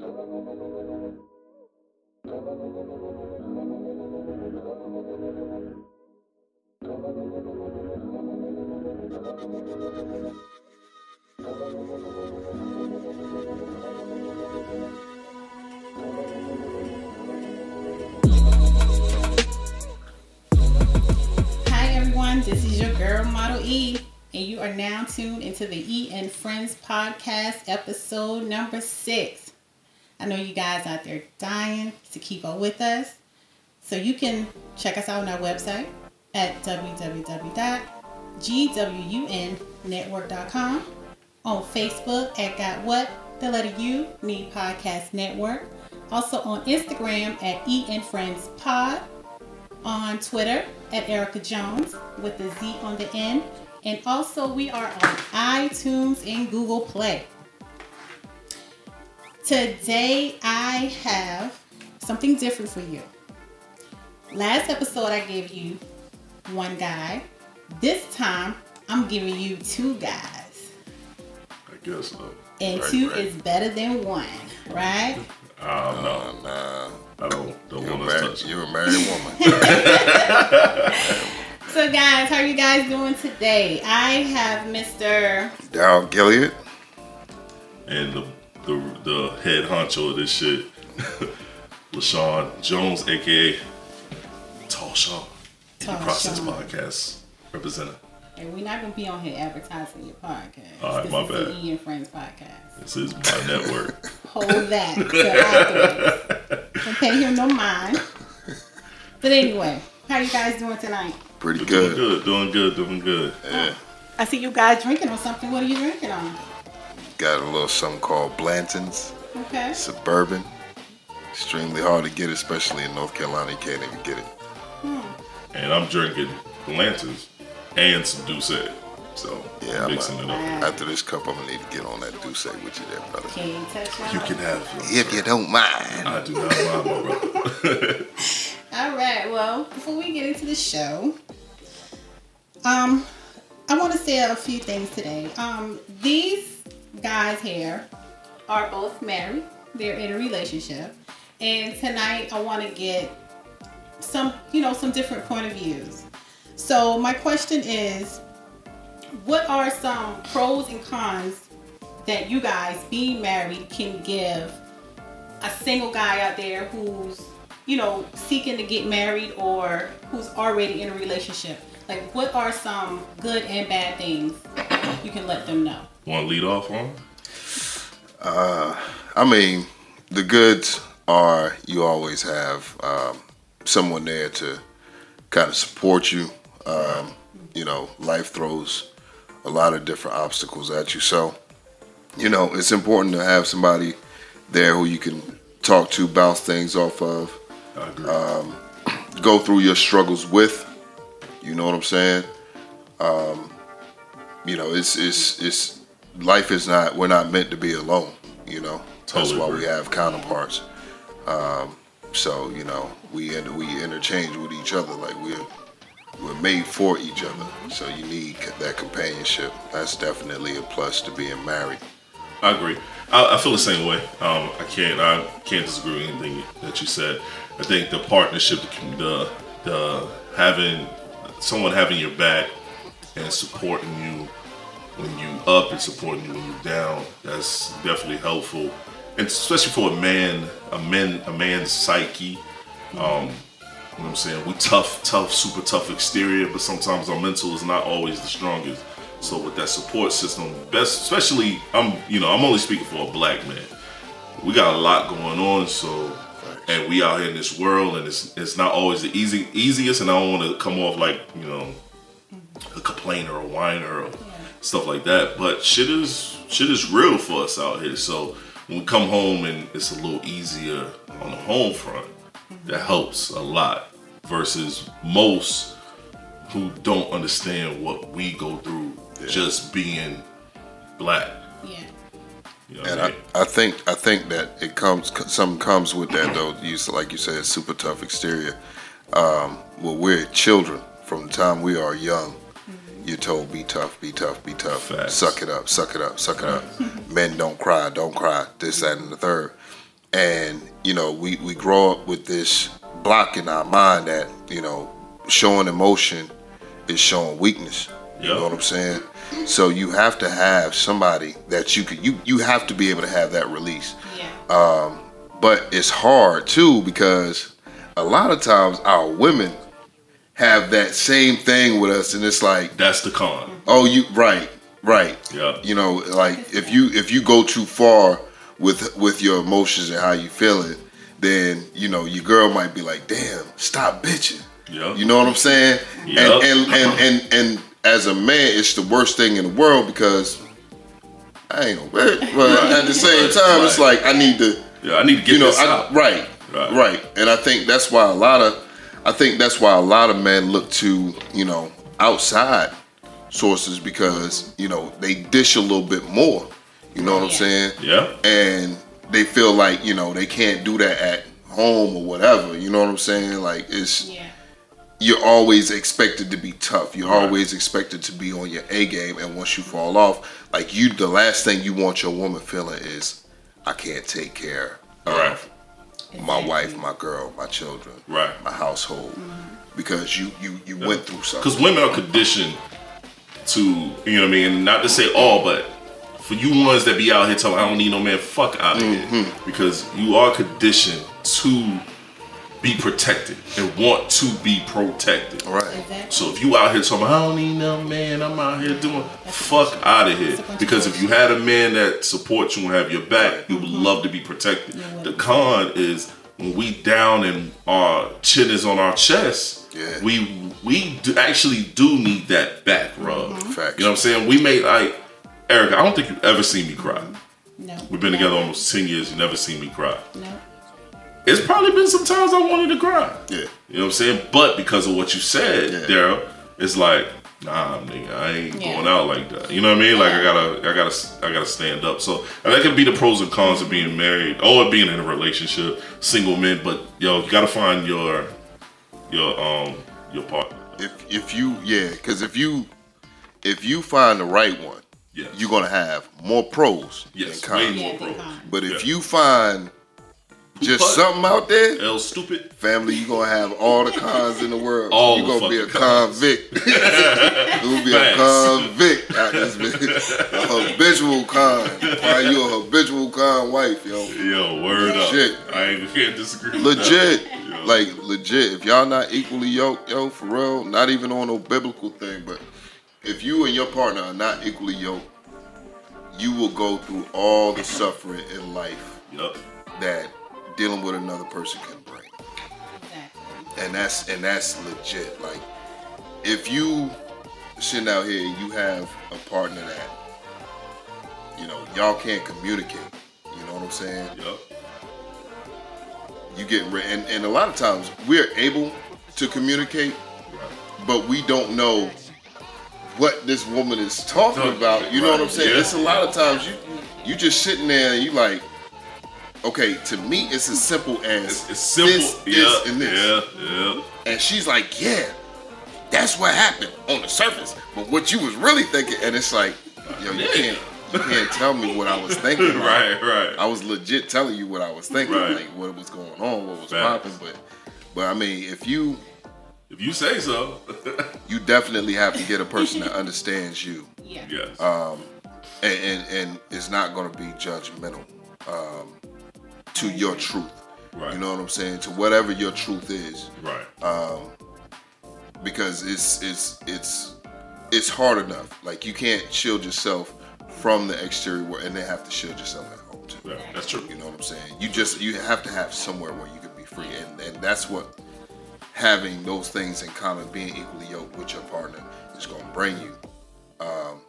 Hi everyone, this is your girl Model E, and you are now tuned into the E and Friends podcast, episode number six. I know you guys out there dying to keep up with us, so you can check us out on our website at www.gwunnetwork.com, on Facebook at Got What the letter U Need Podcast Network, also on Instagram at E and Friends Pod on Twitter at Erica Jones with the Z on the end. And also, we are on iTunes and Google Play. Today, I have something different for you. Last episode, I gave you one guy. This time, I'm giving you two guys. I guess so. And Right, two right. is better than one, right? I don't know. Uh, nah, I don't, don't you're want to married, touch. you're a married woman. So, guys, how are you guys doing today? I have Mr. Daryl Gilliard. And the, the the head honcho of this shit, LaShawn Jones, aka Tall Sean, Tall the Process Sean. Podcast representative. And we're not gonna be on here advertising your podcast. All right, this my is bad. the E and Friends podcast. This is my network. Hold that to afterwards. Don't pay him no mind. But anyway, how you guys doing tonight? Pretty We're doing good. good, doing good, doing good. Yeah. I see you guys drinking on something. What are you drinking on? Got a little something called Blanton's Okay. Suburban. Extremely hard to get, especially in North Carolina. You can't even get it. And I'm drinking Blanton's and some Douce. So Yeah, I'm mixing a- it up. After this cup, I'm gonna need to get on that Douce with you there, brother. Can you touch that? You can have. it If sir. you don't mind. I do not mind, my brother. All right. Well, before we get into the show, um, I want to say a few things today. Um, these guys here are both married. They're in a relationship, and tonight I want to get some, you know, some different point of views. So my question is, what are some pros and cons that you guys being married can give a single guy out there who's you know seeking to get married or who's already in a relationship like what are some good and bad things you can let them know Want to lead off on? I mean, the goods are you always have um, someone there to kind of support you. Um, you know, life throws a lot of different obstacles at you. So, you know, it's important to have somebody there who you can talk to, bounce things off of, I agree. go through your struggles with. You know what I'm saying? Um, you know, it's it's it's life is not we're not meant to be alone. You know, that's why agree. we have counterparts. Um, so you know, we we interchange with each other like we're we're made for each other. So you need that companionship. That's definitely a plus to being married. I agree. I, I feel the same way. Um, I can't. I can't disagree with anything that you said. I think the partnership, the, the having someone having your back and supporting you when you up and supporting you when you're down. That's definitely helpful, and especially for a man, a man, a man's psyche. Um, you know what I'm saying? We tough, tough, super tough exterior, but sometimes our mental is not always the strongest. So with that support system, best, especially I'm, you know, I'm only speaking for a black man. We got a lot going on, so and we out here in this world, and it's it's not always the easy easiest. And I don't want to come off like you know a complainer a whiner or stuff like that. But shit is shit is real for us out here. So when we come home and it's a little easier on the home front, that helps a lot. Versus most who don't understand what we go through just being black. yeah You know And I I, mean? I think I think that it comes something comes with that though. You like you said, super tough exterior. Um, well, we're children from the time we are young. You're told be tough, be tough, be tough. Facts. Suck it up, suck it up, suck it up. Men don't cry, don't cry. This, that, and the third. and you know we we grow up with this block in our mind that you know showing emotion is showing weakness. You Yeah. know what I'm saying? So you have to have somebody that you could you you have to be able to have that release. Yeah. Um, But it's hard too because a lot of times our women have that same thing with us and it's like, That's the con. oh you right, right. Yeah. You know, like if you if you go too far with with your emotions and how you feel it, then you know your girl might be like, damn, stop bitching. Yeah. You know what I'm saying? Yep. And, and and and and as a man, it's the worst thing in the world because I ain't no bitch. But at the same Right, time, it's like I need to, Yeah, I need to get you know, this I, out. right, Right. right, And I think that's why a lot of, I think that's why a lot of men look to, you know, outside sources because you know they dish a little bit more. You know what I'm saying? Yeah. and they feel like you know they can't do that at home or whatever. You know what I'm saying? Like it's Yeah. you're always expected to be tough. You're Right. always expected to be on your A game, and once you fall off, like you, the last thing you want your woman feeling is, I can't take care of Right. My wife, my girl, my children, Right. my household, because you you you went through something. Because women are conditioned to, you know what I mean? Not to say all, but for you ones that be out here telling I don't need no man, fuck out of Mm-hmm. here. Because you are conditioned to be protected and want to be protected. right? Exactly. So if you out here talking, I don't need no man, I'm out here doing, fuck out of here. That's a bunch of Because if you had a man that supports you and have your back, you would mm-hmm. love to be protected. Yeah, The well- con is when we down and our chin is on our chest. Yeah. We we do actually do need that back rub. Mm-hmm. Facts. You know what I'm saying? We made like Erica. I don't think you've ever seen me cry. No. We've been together almost ten years. You never seen me cry. No. It's probably been some times I wanted to cry. Yeah. You know what I'm saying? But because of what you said, Yeah. Daryl, it's like, nah, nigga, I ain't Yeah. going out like that. You know what I mean? Like I gotta, I gotta, I gotta stand up. So and that could be the pros and cons of being married or being in a relationship, single men. But yo, you gotta find your, your um, your partner. If if you yeah, because if you if you find the right one, Yes. you're gonna have more pros Yes, than way more pros. But if Yeah. you find just something out there, L stupid. family, you gonna have all the cons in the world. All you gonna be a convict. you gonna be a convict out this bitch. A habitual con. Find you a habitual con wife, yo. Yo, word Shit. up. I ain't, can't disagree. with that. Legit. Like legit. If y'all not equally yoked, yo, for real, not even on no biblical thing, but if you and your partner are not equally yoked, you will go through all the suffering in life Yup. that dealing with another person can bring. Exactly. And that's and that's legit. Like if you sitting out here you have a partner that you know y'all can't communicate. You know what I'm saying? Yup. You get re- and, and a lot of times we're able to communicate, but we don't know what this woman is talking Talking- about. You know what I'm saying? yeah. It's a lot of times you you just sitting there and you like, okay, to me it's as simple as It's, it's simple. this, yeah. this, and this. Yeah. Yeah. And she's like, yeah, that's what happened on the surface. But what you was really thinking, and it's like, yo, you can't you can't tell me what I was thinking. Like, Right. Right. I was legit telling you what I was thinking, Right. like what was going on, what was Facts. popping. But but I mean, if you If you say so. you definitely have to get a person that understands you Yeah. yes. and and, and is not going to be judgmental um, to your truth. right. You know what I'm saying? To whatever your truth is, Right. because it's it's it's it's hard enough. Like you can't shield yourself from the exterior world, and then have to shield yourself at home too. yeah. That's true. You know what I'm saying? You just you have to have somewhere where you can be free, and and that's what having those things in common, being equally yoked with your partner, is going to bring you. Um,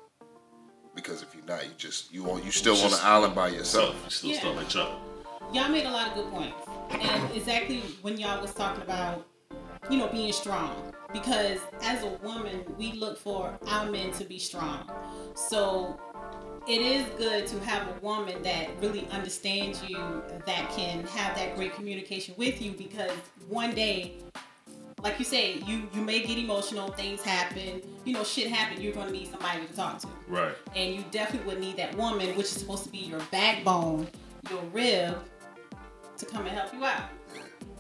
because if you're not, you just you on you still on an island by yourself. you still Yeah. stuff like Chuck. Y'all made a lot of good points. And exactly when y'all was talking about, you know, being strong. Because as a woman, we look for our men to be strong. So it is good to have a woman that really understands you, that can have that great communication with you because one day like you say, you you may get emotional, things happen, you know, shit happen, you're gonna need somebody to talk to. Right. And you definitely would need that woman, which is supposed to be your backbone, your rib, come and help you out.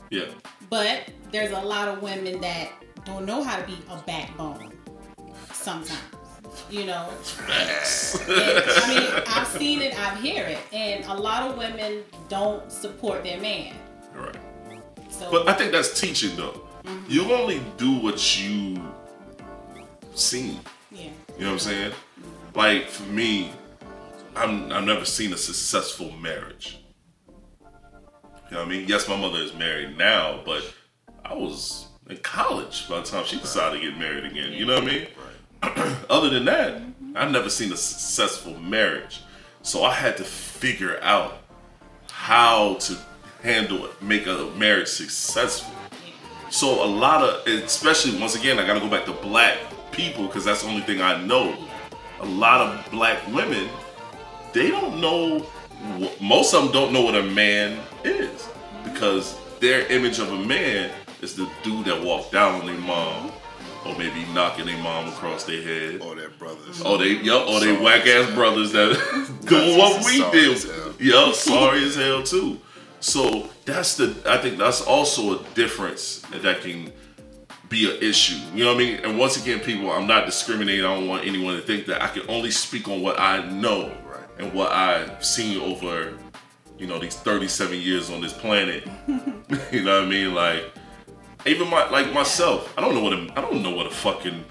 Yeah. But there's a lot of women that don't know how to be a backbone sometimes. You know. And, I mean, I've seen it, I've heard it, and a lot of women don't support their man. right. So, But I think that's teaching though. Mm-hmm. You only do what you seen. yeah, You know what I'm saying? Like for me, I'm I've never seen a successful marriage. You know what I mean? Yes, my mother is married now, but I was in college by the time she decided to get married again. You know what I mean? Other than that, mm-hmm. I've never seen a successful marriage. So I had to figure out how to handle it, make a marriage successful. So a lot of, especially once again, I got to go back to black people because that's the only thing I know. A lot of black women, they don't know. Most of them don't know what a man is because their image of a man is the dude that walked down on their mom, or maybe knocking their mom across their head. Or their brothers. Oh, they yup, or they whack ass brothers that doing what we did. hell. Sorry as hell too. So that's the I think that's also a difference that can be an issue. You know what I mean? And once again, people, I'm not discriminating. I don't want anyone to think that I can only speak on what I know Right. and what I've seen over, you know, these 37 years on this planet. you know what I mean? Like even my like myself, I don't know what a I don't know what a fucking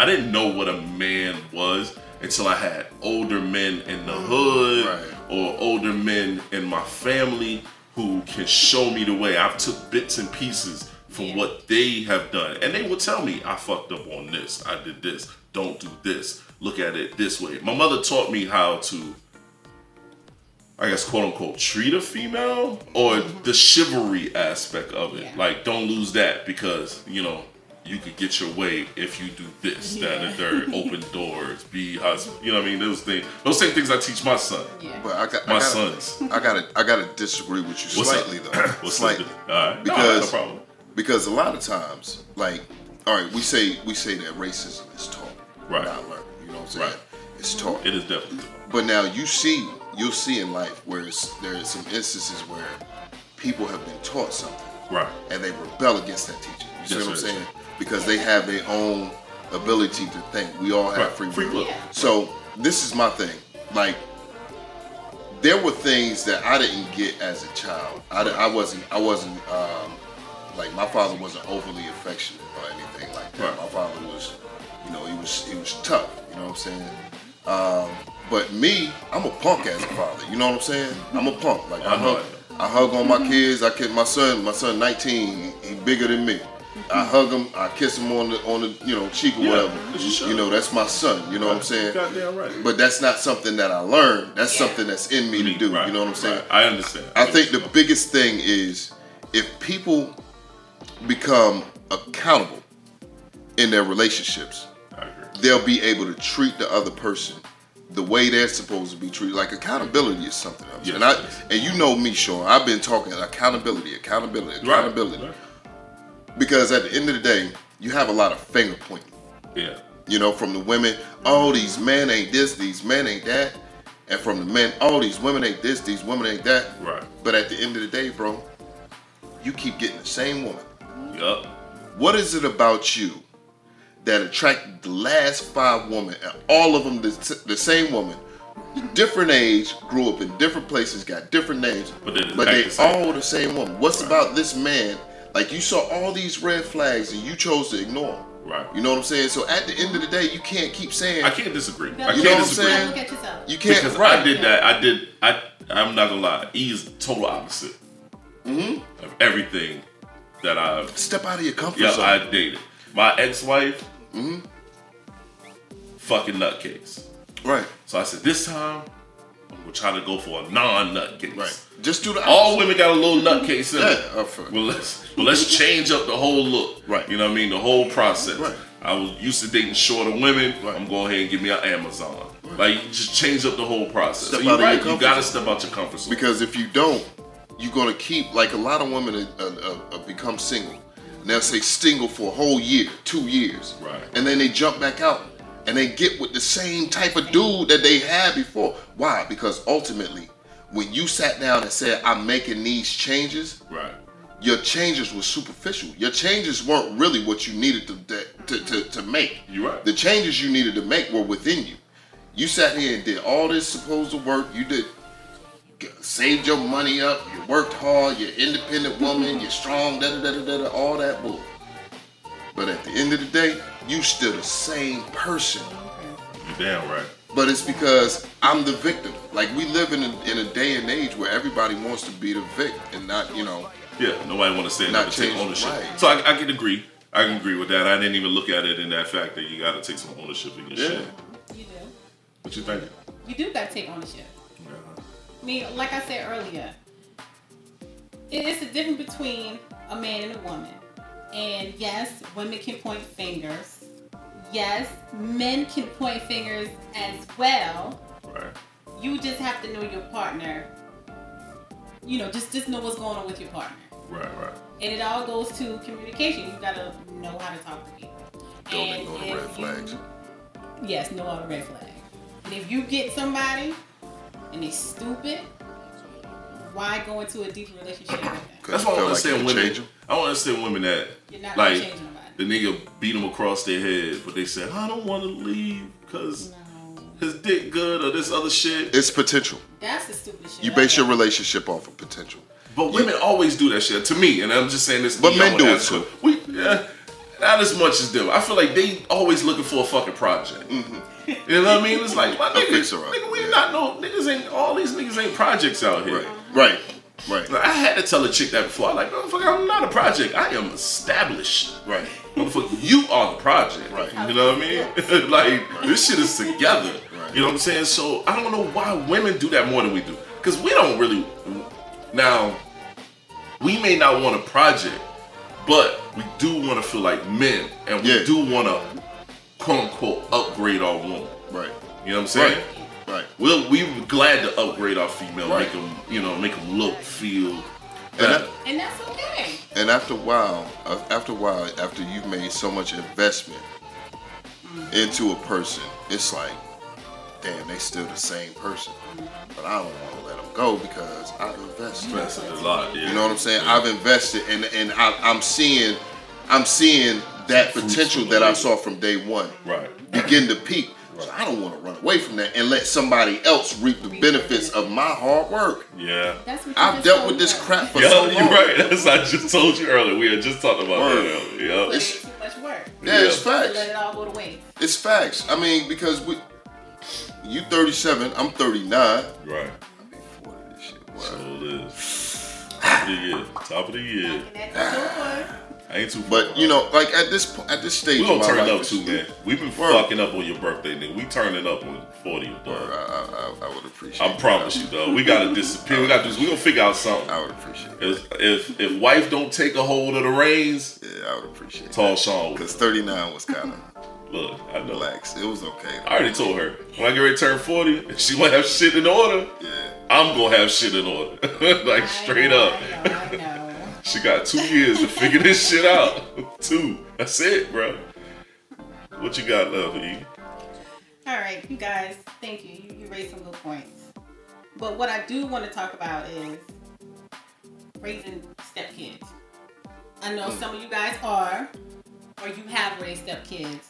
I didn't know what a man was until I had older men in the hood Right. or older men in my family who can show me the way. I've took bits and pieces from what they have done. And they will tell me, I fucked up on this. I did this. Don't do this. Look at it this way. My mother taught me how to I guess quote unquote treat a female or mm-hmm. the chivalry aspect of it. Yeah. Like don't lose that because, you know, you could get your way if you do this, that, and the third, open doors, be husband. You know what I mean? Those things those same things I teach my son. yeah. But I got My I gotta, sons. I gotta I gotta disagree with you What's slightly up? though. What's slightly. up? All right. Because- no, no problem. Because a lot of times, like, all right, we say we say that racism is taught, Right. not learned. You know what I'm saying? Right. It's taught. It is definitely Taught. But now you see, you'll see in life where it's, there are some instances where people have been taught something right. and they rebel against that teaching. You see what I'm saying? Because they have their own ability to think. We all have Right. free Free will. Yeah. So this is my thing. Like there were things that I didn't get as a child. I, I wasn't. I wasn't. Um, like my father wasn't overly affectionate or anything like that. Right. My father was, you know, he was he was tough. You know what I'm saying? Um, but me, I'm a punk as a father. You know what I'm saying? I'm a punk. Like I, I hug. I hug on my mm-hmm. kids. I kiss my son. My son, 19. He, he bigger than me. I mm-hmm. hug him. I kiss him on the on the you know cheek or Yeah, whatever. as you know that's my son. You know what I'm saying? Goddamn right. But that's not something that I learned. That's Yeah. something that's in me to do. Right, You know what I'm saying? right. I understand. I think the biggest thing is if people become accountable in their relationships, they'll be able to treat the other person the way they're supposed to be treated. Like accountability is something else. Yes, and I is. and you know me, Sean. I've been talking accountability, accountability, Right. accountability. Right. Because at the end of the day, you have a lot of finger pointing. Yeah. You know, from the women, oh, these men ain't this, these men ain't that. And from the men, oh, these women ain't this, these women ain't that. Right. But at the end of the day, bro, you keep getting the same woman. Yup. What is it about you that attracted the last five women, and all of them the, the same woman, different age, grew up in different places, got different names, But they just but they the all the same woman? What's about this man? Like you saw all these red flags and you chose to ignore them. Right. You know what I'm saying? So at the end of the day, you can't keep saying I can't disagree. You I You can't know what I'm disagree. saying? Look at yourself. you can't because right. I did that. I did. I. I'm not gonna lie. E is total opposite Mm-hmm. of everything that I've. Step out of your comfort zone. Yeah, zone. I dated. My ex-wife. Mm-hmm. Fucking nutcase. right, So I said this time I'm gonna try to go for a non-nutcase. right. Just do the All women got a little nutcase in Yeah, them. up. Well, let's well, let's change up the whole look. Right. You know what I mean? The whole process. Right. I was used to dating shorter women. Right. I'm going ahead and give me an Amazon. Like you just change up the whole process. Step So you're right. You gotta step out your comfort zone. Because if you don't, you're gonna keep like a lot of women uh, uh, uh, become single. They'll say single for a whole year, two years, Right. And then they jump back out and they get with the same type of dude that they had before. Why? Because ultimately, when you sat down and said, "I'm making these changes," Right. your changes were superficial. Your changes weren't really what you needed to to, to, to make. You're right. The changes you needed to make were within you. You sat here and did all this supposed work. You did saved your money up. You worked hard. You're independent woman. You're strong. Da da da da da. da all that bull. But at the end of the day, you still the same person. You're damn right. But it's because I'm the victim. Like we live in a, in a day and age where everybody wants to be the victim and not, you know, Yeah, nobody want to stand Not up and take ownership. right. So I, I can agree. I can agree with that. I didn't even look at it in that fact that you got to take some ownership in your Yeah. shit. You do. What you think? You do got to take ownership. I mean, like I said earlier, it is the difference between a man and a woman. And yes, women can point fingers. Yes, men can point fingers as well. Right. You just have to know your partner. You know, just just know what's going on with your partner. Right. Right. And it all goes to communication. You gotta know how to talk to people. don't ignore the red flags. Yes, no other red flag. And if you get somebody and they stupid, why go into a deeper relationship with them? That's why I feel want to like understand women. I want to understand women that You're not like the nigga beat them across their head, but they said I don't want to leave because No, his dick good or this other shit. It's potential. that's the stupid shit. You base your relationship off of potential. But women always do that shit to me, and I'm just saying this. But men do it too. We yeah, not as much as them. I feel like they always looking for a fucking project. You know what I mean? It's like my niggas, nigga, we yeah. not no niggas ain't all these niggas ain't projects out here. Right. Right. Right. Like, I had to tell a chick that before. I'm like, motherfucker, I'm not a project. I am established. Right. Motherfucker, you are the project. Right. You know what I mean? like, this shit is together. Right. You know what I'm saying? So I don't know why women do that more than we do. Because we don't really. Now, we may not want a project, but we do want to feel like men. And we Yeah. do want to, quote unquote, upgrade our woman. Right. You know what I'm saying? Right. Right. We'll, we were glad to upgrade our female, Right. make them, you know, make them look, feel And better. that- And that's okay. And after a while, uh, after a while, after you've made so much investment into a person, it's like, damn, they still the same person. But I don't want to let them go because I've invested. Invested a lot, yeah. You know what I'm saying? I've invested, and and I, I'm seeing, I'm seeing that Fruits potential that I saw from day one Right. begin to peak. So I don't want to run away from that and let somebody else reap the benefits of my hard work. Yeah. That's what I've dealt with this crap for Yeah, so long. you're right. That's I just told you earlier. We had just talked about Word. that earlier. Yeah. It's- too much work. Yeah, it's Yeah. To facts. let it all go to waste. It's facts. I mean, because we, you 37, I'm 39. Right. So it is. Top of the year. Top of the year. Knocking at the door. I ain't too. But you know, like at this po- at this stage, we gonna turn up too, man. We've been Word. fucking up on your birthday, nigga. We turning up on 40th, Word. I, I, I would appreciate. I promise you, dog. We gotta disappear. We got this. We gonna figure out something. I would appreciate. If if, if wife don't take a hold of the reins, Yeah, I would appreciate. it. tall Sean. Because 39 was kind of Look, I know. relaxed. It was okay. I already told her when I get ready to turn 40, if she want to have shit in order, Yeah. I'm gonna have shit in order. like straight know, up. I know, I know. She got two years to figure this shit out. two. That's it, bro. What you got left, E? All right, you guys, thank you. You, you raised some good points. But what I do want to talk about is raising stepkids. I know hmm. some of you guys are, or you have raised stepkids.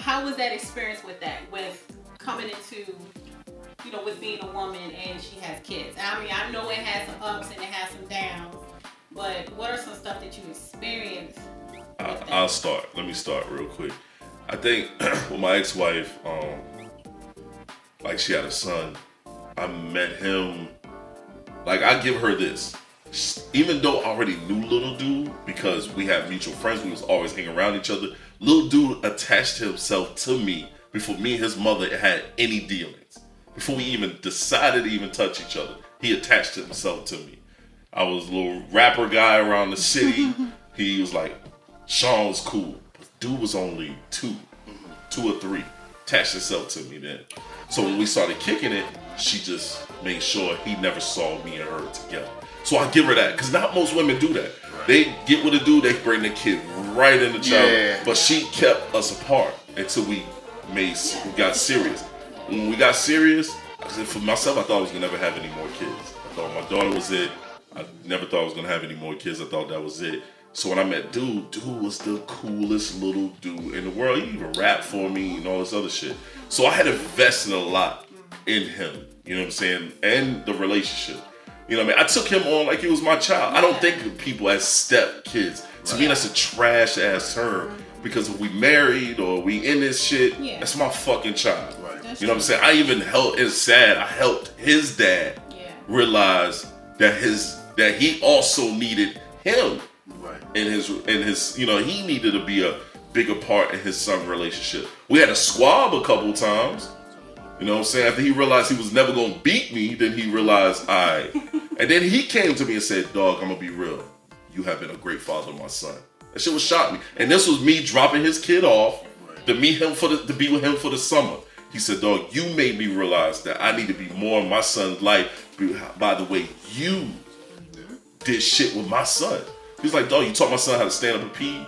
How was that experience with that? With coming into, you know, with being a woman and she has kids. I mean, I know it has some ups and it has some downs, but what are some stuff that you experienced? I, I'll start. Let me start real quick. I think with my ex-wife, um, like she had a son. I met him. Like I give her this, even though I already knew little dude because we had mutual friends, we was always hanging around each other. Little dude attached himself to me before me and his mother had any dealings. Before we even decided to even touch each other, he attached himself to me. I was a little rapper guy around the city. he was like, Sean was cool. But dude was only two, two or three. Attached himself to me then. So when we started kicking it, she just made sure he never saw me and her together. So I give her that because not most women do that. They get with a dude, they bring the kid right in the child. Yeah. But she kept us apart until we made we got serious. When we got serious, for myself, I thought I was gonna never have any more kids. I thought my daughter was it. I never thought I was gonna have any more kids. I thought that was it. So when I met dude, dude was the coolest little dude in the world. He even rapped for me and all this other shit. So I had invested a lot in him. You know what I'm saying? And the relationship. You know what I mean? I took him on like he was my child. I don't think of people as step kids. To me, that's a trash ass term. Because if we married or we in this shit, Yeah. that's my fucking child. Right. That's You know what I'm saying? I even helped. It's sad. I helped his dad Yeah. realize that his that he also needed him Right. in his in his you know he needed to be a bigger part in his son relationship. We had a squab a couple times. You know what I'm saying? After he realized he was never gonna beat me, then he realized I and then he came to me and said, Dog, I'm gonna be real. You have been a great father my son. That shit was shocked me. And this was me dropping his kid off to meet him for the to be with him for the summer. He said, Dog, you made me realize that I need to be more in my son's life. By the way, you did shit with my son. He's like, dog, you taught my son how to stand up and pee,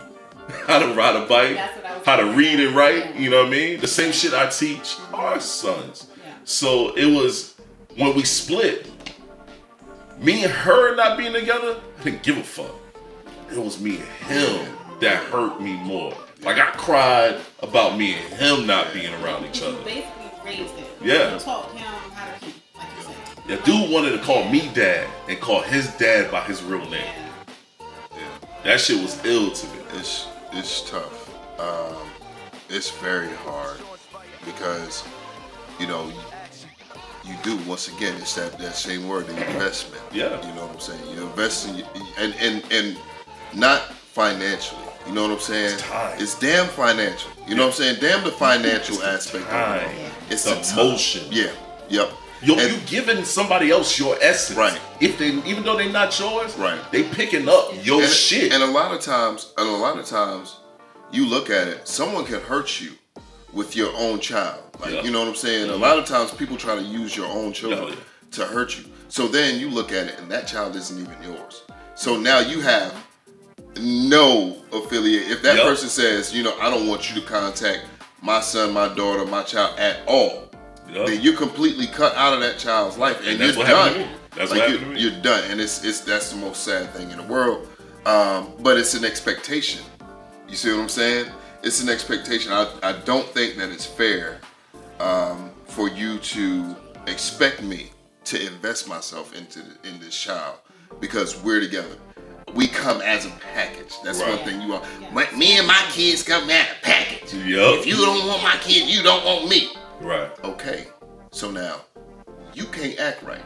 how to ride a bike, That's what I was how to read and write. You know what I mean? The same shit I teach mm-hmm. our sons. Yeah. So it was when we split, me and her not being together, I didn't give a fuck. It was me and him that hurt me more. Like I cried about me and him not being around each other. basically raised him. Yeah. Taught him how to keep, like you said. Yeah, dude wanted to call me dad and call his dad by his real name. Yeah. Yeah. That shit was ill to me. It's it's tough. Um, it's very hard because you know you, do once again. It's that that same word, the investment. Yeah. You know what I'm saying? You invest in and and and not financially. You know what I'm saying? It's time. It's damn financial. You know what I'm saying? Damn the financial aspect time. of it. It's The the emotion. Yeah. Yep. Yo, And- you giving somebody else your essence. Right. If they even though they're not yours, Right. they picking up your and, shit. And a lot of times, and a lot of times, you look at it. Someone can hurt you with your own child. Like Yeah. you know what I'm saying. A lot of times, people try to use your own children yeah. to hurt you. So then you look at it, and that child isn't even yours. So now you have no affiliate. If that Yup. person says, you know, I don't want you to contact my son, my daughter, my child at all, Yup. then you're completely cut out of that child's life, and, And that's you're done. That's like what you're, happened to me. you're done, and it's it's that's the most sad thing in the world. Um, but it's an expectation. You see what I'm saying? It's an expectation. I, I don't think that it's fair um, for you to expect me to invest myself into the, in this child because we're together. We come as a package. That's one thing you are. My, me and my kids come as a package. Yup. If you don't want my kid, you don't want me. Right. Okay, so now you can't act right.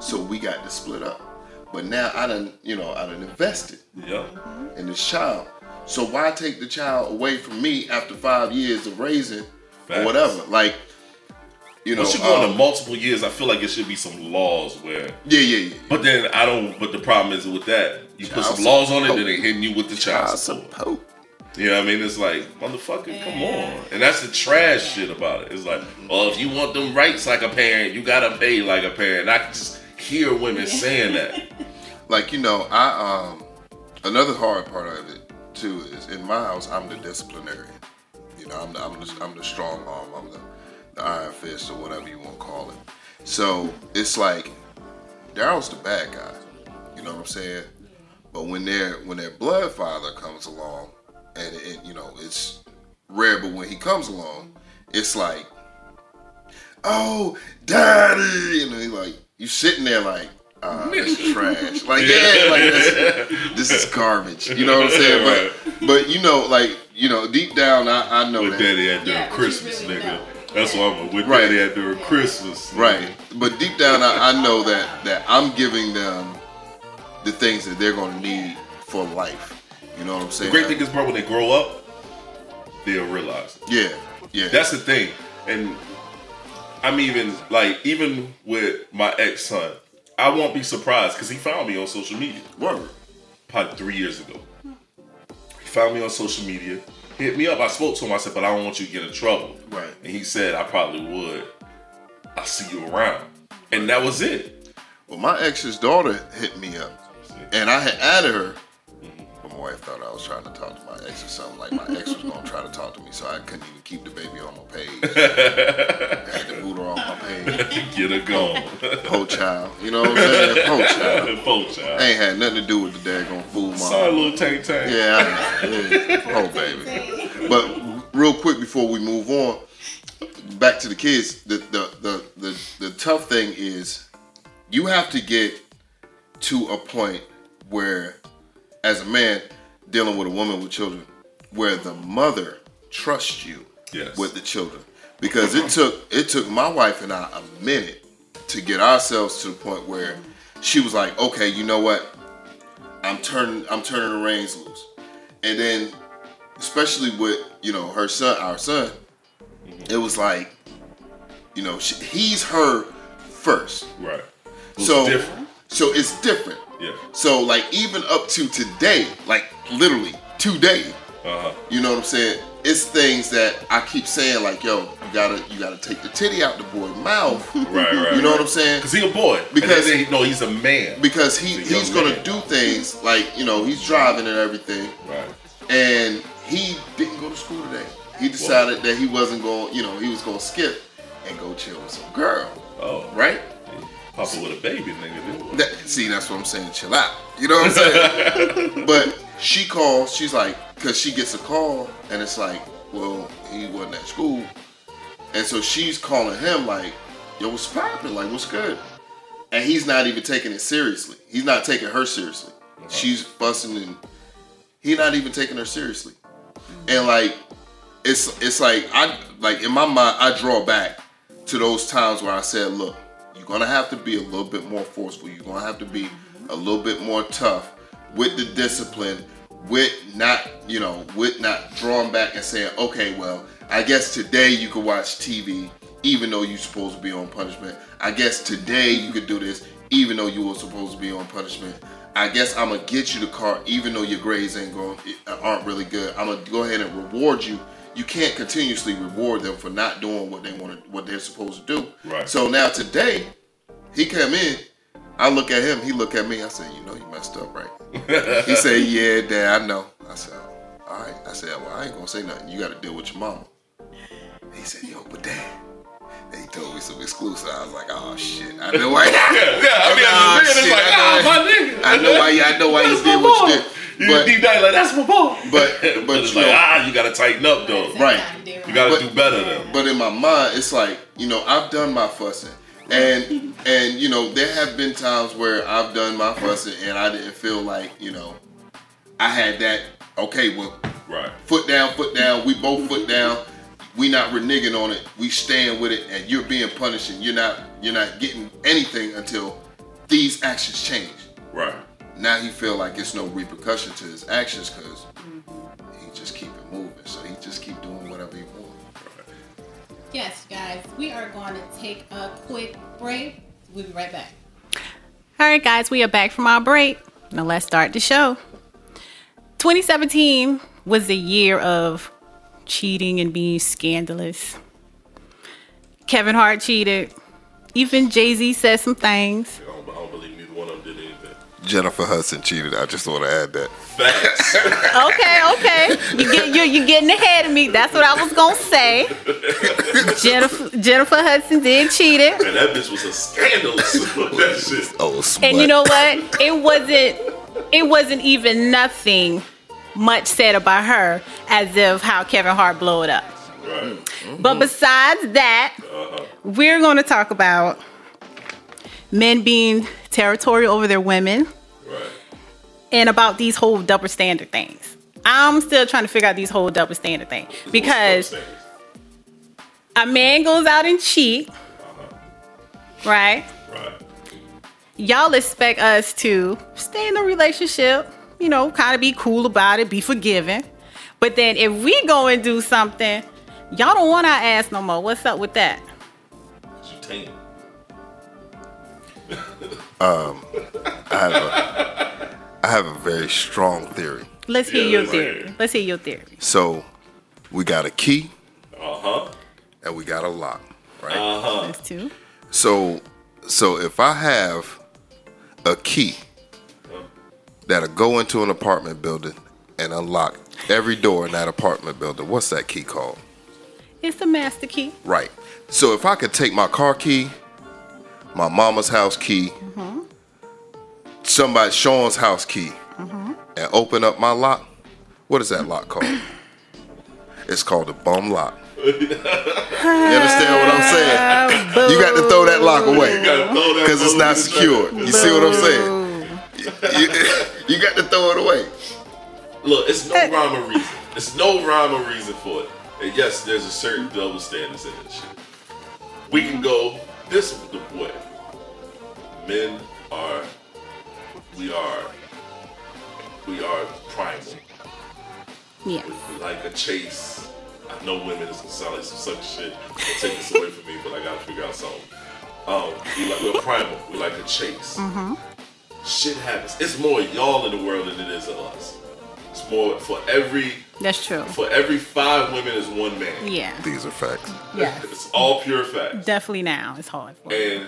So we got to split up. But now I done, you know, I done invested Yup. in this child. So why take the child away from me after five years of raising or whatever? Like, you know, Once you go um, into multiple years, I feel like it should be some laws where. yeah, yeah, yeah. But then I don't. But the problem is with that, you put some laws on it, then they hitting you with the child Child support. support. You know what I mean? It's like, motherfucker, come on. And that's the trash shit about it. It's like, well, if you want them rights like a parent, you gotta pay like a parent. I can just hear women saying that. Like you know, I um another hard part of it too is in my house I'm the disciplinarian. You know, I'm the, I'm the, I'm the strong arm. I'm the, the iron fist or whatever you want to call it. So it's like Daryl's the bad guy. You know what I'm saying? But when their when their blood father comes along, and it, you know it's rare, but when he comes along, it's like, oh, daddy, and then like you sitting there like, ah, this is trash. Like yeah, like this, this is garbage. You know what I'm saying? But but you know like you know deep down I, I know What that. daddy had during Yeah, Christmas, really nigga. know. That's what I'm with Right. daddy had during Christmas. nigga. Right. But deep down, I, I know that that I'm giving them the things that they're going to need for life. You know what I'm saying? The great thing is, bro, when they grow up, they'll realize it. yeah, yeah. That's the thing. And I'm even like, even with my ex son, I won't be surprised because he found me on social media word. probably three years ago. He found me on social media, hit me up. I spoke to him. I said, but I don't want you to get in trouble. Right. And he said, I probably would. I'll see you around. And that was it. Well, my ex's daughter hit me up, and I had added her. Mm-hmm. Wife thought I was trying to talk to my ex or something. Like my ex was gonna try to talk to me, so I couldn't even keep the baby on my page. I had to boot her off my page. Get her gone. Po child, you know what I'm saying? Po child. Poor child. Ain't had nothing to do with the daggone fool mom. Sorry, little tank tank. Yeah, I know. Yeah. Oh, baby. But real quick before we move on, back to the kids. The the the the, the tough thing is you have to get to a point where, as a man dealing with a woman with children, where the mother trusts you Yes. with the children. Because it took it took my wife and I a minute to get ourselves to the point where she was like, okay, you know what? I'm turning I'm turning the reins loose. And then especially with, you know, her son, our son, mm-hmm. it was like, you know, she, he's her first. Right. So different. so it's different. Yeah. So like even up to today, like literally today, Uh huh. you know what I'm saying? It's things that I keep saying like, yo, you gotta you gotta take the titty out the boy's mouth. Right. Right. You know what I'm saying? Because he a boy. Because- then, no, he's a man. Because he He's he's gonna man. do things like you know he's driving and everything, Right. and he didn't go to school today. He decided that he wasn't going, you know, he was gonna skip and go chill with some girl, Oh. right? Papa with a baby, nigga. That, see, that's what I'm saying. Chill out. You know what I'm saying? but she calls. She's like, because she gets a call, and it's like, well, he wasn't at school, and so she's calling him like, yo, what's poppin'? Like, what's good? And he's not even taking it seriously. He's not taking her seriously. Uh-huh. She's fussing and he's not even taking her seriously. And like, it's it's like I like in my mind I draw back to those times where I said, look, you're gonna have to be a little bit more forceful. You're gonna have to be a little bit more tough with the discipline, with not, you know, with not drawing back and saying, okay, well, I guess today you could watch TV even though you're supposed to be on punishment. I guess today you could do this even though you were supposed to be on punishment. I guess I'm gonna get you the car even though your grades ain't going aren't really good. I'm gonna go ahead and reward you. You can't continuously reward them for not doing what they want to, what they're supposed to do. Right. So now today, he come in. I look at him. He look at me. I said, "You know, you messed up, right?" he said, "Yeah, Dad, I know." I said, "All right." I said, "Well, I ain't gonna say nothing. You got to deal with your mama." He said, "Yo, but Dad." And he told me some exclusive. I was like, "Oh shit! I know why." Yeah, yeah. I mean, Nah, as a man, it's shit, like, I ah, know. my nigga. I know why. You, I know why you That's did what you boy. did. You But deep down, like, that's my boy. But- but, but it's you like, know- ah, you gotta tighten up though. Right. You gotta But- do better though. But in my mind, it's like you know I've done my fussing, and and you know there have been times where I've done my fussing and I didn't feel like you know I had that. Okay, well, Right. foot down, foot down. We both foot down. We not reneging on it. We stand with it, and you're being punished, and you're not you're not getting anything until these actions change. Right. Now he feel like it's no repercussion to his actions because he just keep it moving. So he just keep doing whatever he wants. Yes, guys, we are going to take a quick break. We'll be right back. All right, guys, we are back from our break. Now let's start the show. 2017 was the year of cheating and being scandalous. Kevin Hart cheated. Even Jay Z said some things. I don't, I don't believe neither one of them did anything. Jennifer Hudson cheated. I just want to add that. Facts. Okay, okay, you get you you getting ahead of me. That's what I was gonna say. Jennifer Jennifer Hudson did cheat it. and that bitch was a scandalous. that shit. Oh, And you know what? It wasn't it wasn't even nothing much said about her as if how Kevin Hart blew it up. Right. But besides that, we're going to talk about men being territorial over their women Right. and about these whole double standard things. I'm still trying to figure out these whole double standard thing because a man goes out and cheat, right? Right. Y'all expect us to stay in a relationship, you know, kind of be cool about it, be forgiving. But then if we go and do something, y'all don't want our ass no more. What's up with that? You tainted. I have a, I have a very strong theory. Let's hear Yeah, your theory. hear it. Let's hear your theory. So we got a key Uh huh. and we got a lock, right? Uh huh. That's two. So so if I have a key that'll go into an apartment building and unlock every door in that apartment building, what's that key called? It's a master key. Right. So if I could take my car key, my mama's house key, mm-hmm. somebody Sean's house key, mm-hmm. and open up my lock, what is that lock called? it's called a bum lock. you understand what I'm saying? You got to throw that lock away because it's not secure. You see what I'm saying? You, you got to throw it away. Look, it's no rhyme or reason. It's no rhyme or reason for it. And yes, there's a certain double standards in this shit. We can go this the way. Men are, we are, we are primal. Yes. We like a chase. I know women is gonna sound like some such shit. Don't take this away from me, but I gotta figure out something. Um, we like we're primal. We like a chase. Shit happens. It's more y'all in the world than it is of us. It's more for every That's true. for every five women is one man. Yeah. These are facts. Yes. It's all pure facts. Definitely now. It's hard for. And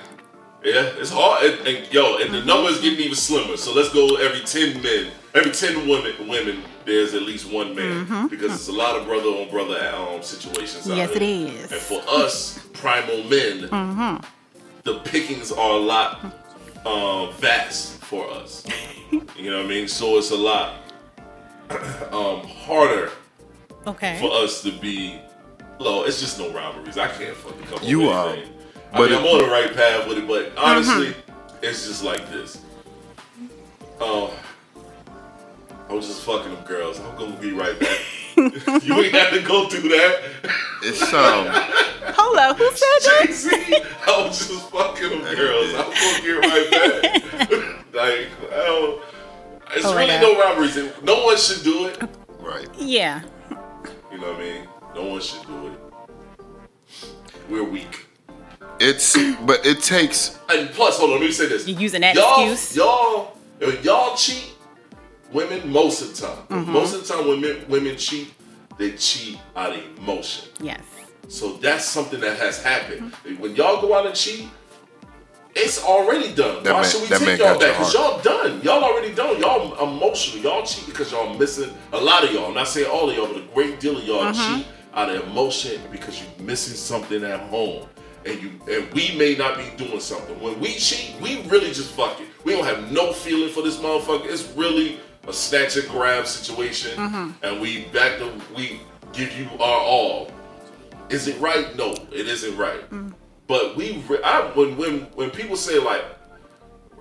yeah, it's hard. And, and yo, and the number is getting even slimmer. So let's go every ten men, every ten women, women. There's at least one man because it's a lot of brother on brother um, situations. Yes, it there. is. And for us, primal men, the pickings are a lot um, vast for us. you know what I mean? So it's a lot um, harder Okay. for us to be low. It's just no robberies. I can't fucking come You are, with anything. I but mean, it- I'm on the right path with it, but honestly, it's just like this. Oh, I was just fucking them girls. I'm gonna be right back. you ain't have to go through that. It's um. Hold up. Who said that? JC, I was just fucking them girls. I'm gonna get right back. like, I don't. It's Oh really God. no robberies. No one should do it. Right. Yeah. You know what I mean? No one should do it. We're weak. It's but it takes And plus, hold on, let me say this. You're using that y'all, excuse? Y'all, if y'all cheat, women most of the time. Mm-hmm. Most of the time, when men, women cheat, they cheat out of emotion. Yes. So that's something that has happened. When y'all go out and cheat, it's already done. That Why man- should we take y'all back? Because y'all done. Y'all already done. Y'all emotional. Y'all cheat because y'all missing a lot of y'all. I'm not saying all of y'all, but a great deal of y'all cheat out of emotion because you're missing something at home. And you and we may not be doing something. When we cheat, we really just fuck it. We don't have no feeling for this motherfucker. It's really a snatch and grab situation. Mm-hmm. And we back to we give you our all. Is it right? No, it isn't right. Mm. But we, I, when when when people say like,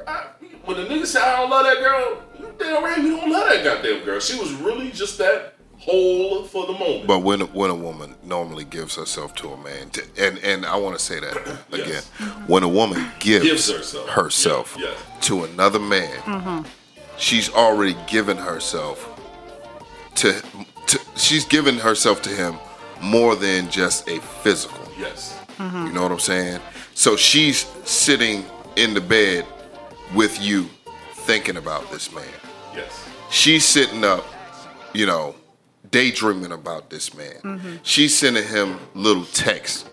I, when the nigga say I don't love that girl, you damn right we don't love that goddamn girl. She was really just that whole for the moment. But when when a woman normally gives herself to a man, to, and and I want to say that again, Yes. when a woman gives, Gives herself. herself Yeah, yeah. to another man, mm-hmm. She's already given herself to, to she's given herself to him more than just a physical. yes, You know what I'm saying? So she's sitting in the bed with you, thinking about this man. yes, She's sitting up, you know, daydreaming about this man. Mm-hmm. She's sending him little texts,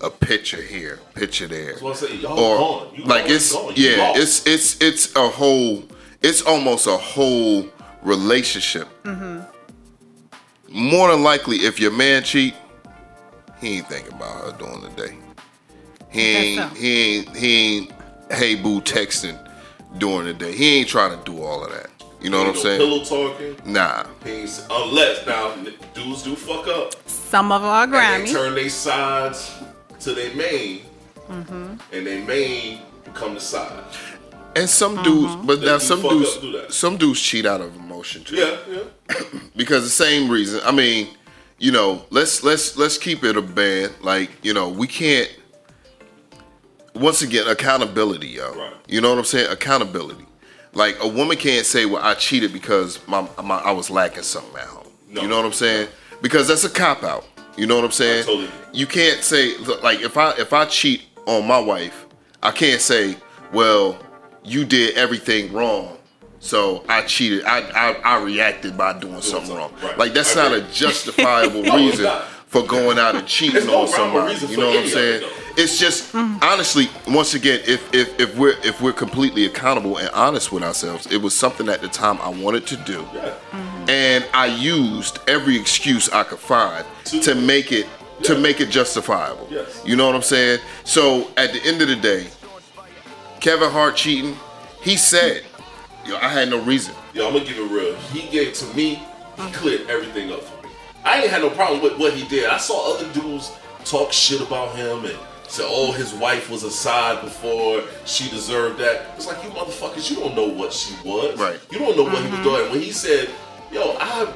a picture here, picture there, That's what I say. Y'all or gone. You like gone, it's gone. You yeah, lost. it's it's it's a whole, it's almost a whole relationship. More than likely, if your man cheat, he ain't thinking about her during the day. He ain't so. he ain't he ain't hey boo texting during the day. He ain't trying to do all of that. You know what I'm no saying? Pillow talking. Nah. He ain't, unless now dudes do fuck up. Some of them are And they turn their sides to their main, Mm-hmm. and their main become the side. And some mm-hmm. dudes, but now some dudes, do some dudes cheat out of emotion too. Yeah, yeah. because the same reason. I mean, you know, let's let's let's keep it a band. Like, you know, we can't. Once again, accountability, yo. Right. You know what I'm saying? Accountability. Like a woman can't say, "Well, I cheated because my, my I was lacking something at home." No. You know what I'm saying? Because that's a cop out. You know what I'm saying? totally- You can't say like if I if I cheat on my wife, I can't say, "Well, you did everything wrong." So I cheated. I I, I reacted by doing something something, wrong. right. Like that's I not a justifiable No, reason for going out and cheating on somebody. You know what I'm saying? though. it's just honestly, once again, if if if we're if we're completely accountable and honest with ourselves, it was something at the time I wanted to do, Yeah. and I used every excuse I could find to make it to make it justifiable. Yes. You know what I'm saying? So at the end of the day, Kevin Hart cheating, he said, "Yo, I had no reason." Yo, I'm gonna give it real. He gave to me, he cleared everything up for me. I ain't had no problem with what he did. I saw other dudes talk shit about him and say, oh, his wife was a side before she deserved that. It's like you motherfuckers, you don't know what she was. Right. You don't know what he was mm-hmm. doing. When he said, yo, I,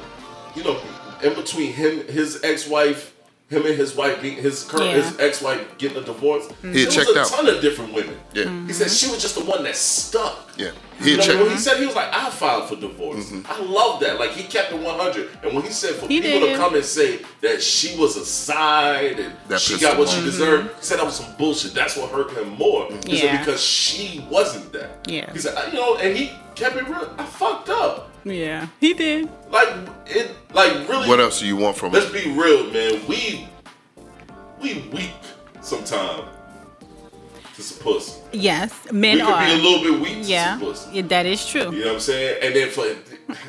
you know, in between him, his ex-wife. Him and his wife, his current, Yeah. his ex-wife getting a divorce. Mm-hmm. He There had was checked a out. ton of different women. Yeah. He said mm-hmm. she was just the one that stuck. Yeah. He You know, checked. when he said he was like, I filed for divorce. Mm-hmm. I love that. Like he kept it 100. And when he said for He people did. to come and say that she was a side and That she got what off. she deserved, he said that was some bullshit. That's what hurt him more. He said because she wasn't that. Yeah. He said, you know, and he kept it real. I fucked up. Yeah, he did. Like it. Like really. What else do you want from Let's him? be real, man. We we weak sometimes to some pussy. Yes, men We could are. be a little bit weak to yeah, some pussy. yeah, that is true. You know what I'm saying? And then for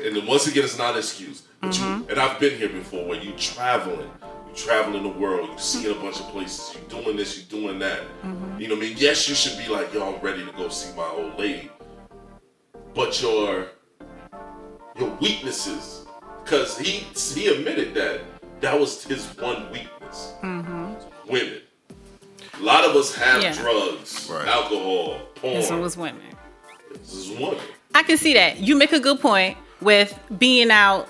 and then once again, it's not an excuse. But you mm-hmm. and I've been here before where you traveling, you traveling the world, you seeing a bunch of places, you doing this, you doing that. Mm-hmm. You know what I mean? Yes, you should be like, yo, I'm ready to go see my old lady. But your your weaknesses, because he he admitted that that was his one weakness. Mm-hmm. Women. A lot of us have Yeah. drugs, Right. alcohol, porn. This one was women. this is women. I can see that. You make a good point with being out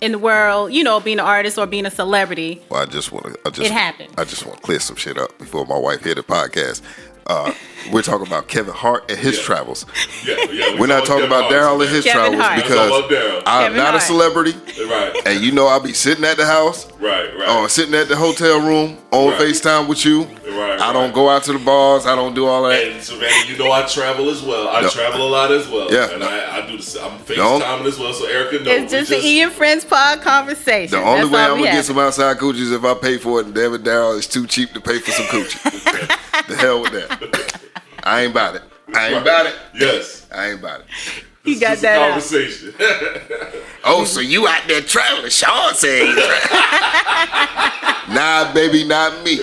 in the world, you know, being an artist or being a celebrity. Well, I just want to. I just. It happened. I just want to clear some shit up before my wife hear the podcast. Uh, we're talking about Kevin Hart and his Yeah. travels. Yeah, yeah. we We're not talking about Daryl and his Kevin travels Hart. because We're talking about Daryl. I'm Kevin not a celebrity, Right, and you know I'll be sitting at the house right, right. or sitting at the hotel room on Right. FaceTime with you. Right, I don't right. go out to the bars. I don't do all that. and Savannah, you know I travel as well. I No. travel a lot as well. Yeah. And I, I do the s- I'm Don't- FaceTiming as well, so Erica knows. It's just we an Ian Friends pod conversation. The only That's way I'm gonna get some outside coochies is if I pay for it, and David Daryl is too cheap to pay for some coochie. the hell with that. I ain't about it. I ain't about it. Yes. I ain't about it. He It's got just that out. conversation. Oh, so you out there traveling? Sean said. nah, baby, not me.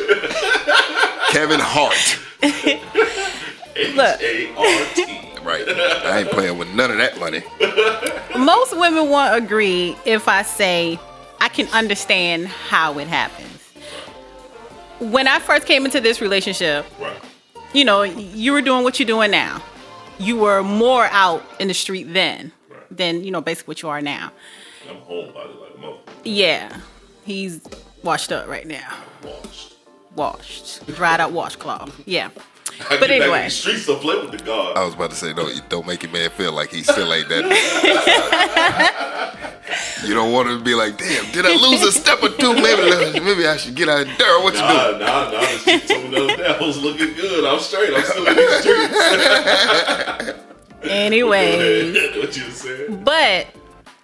Kevin Hart. H Look. A R T. Right. I ain't playing with none of that money. Most women won't agree if I say I can understand how it happens. When I first came into this relationship, Right. You know, you were doing what you're doing now. You were more out in the street then Right. than, you know, basically what you are now. I'm home by the like mother Yeah. He's washed up right now. washed. Washed. Dried out washcloth. Yeah. I But get back in anyway. the streets to play with the guard. I was about to say, don't don't make your man feel like he still ain't that. you don't want to be like, damn, did I lose a step or two? Maybe maybe I should get out of there. What you Nah, doing? nah, nah. The shit told me the other was looking good. I'm straight. I'm still in these streets. Anyways. what you saying? But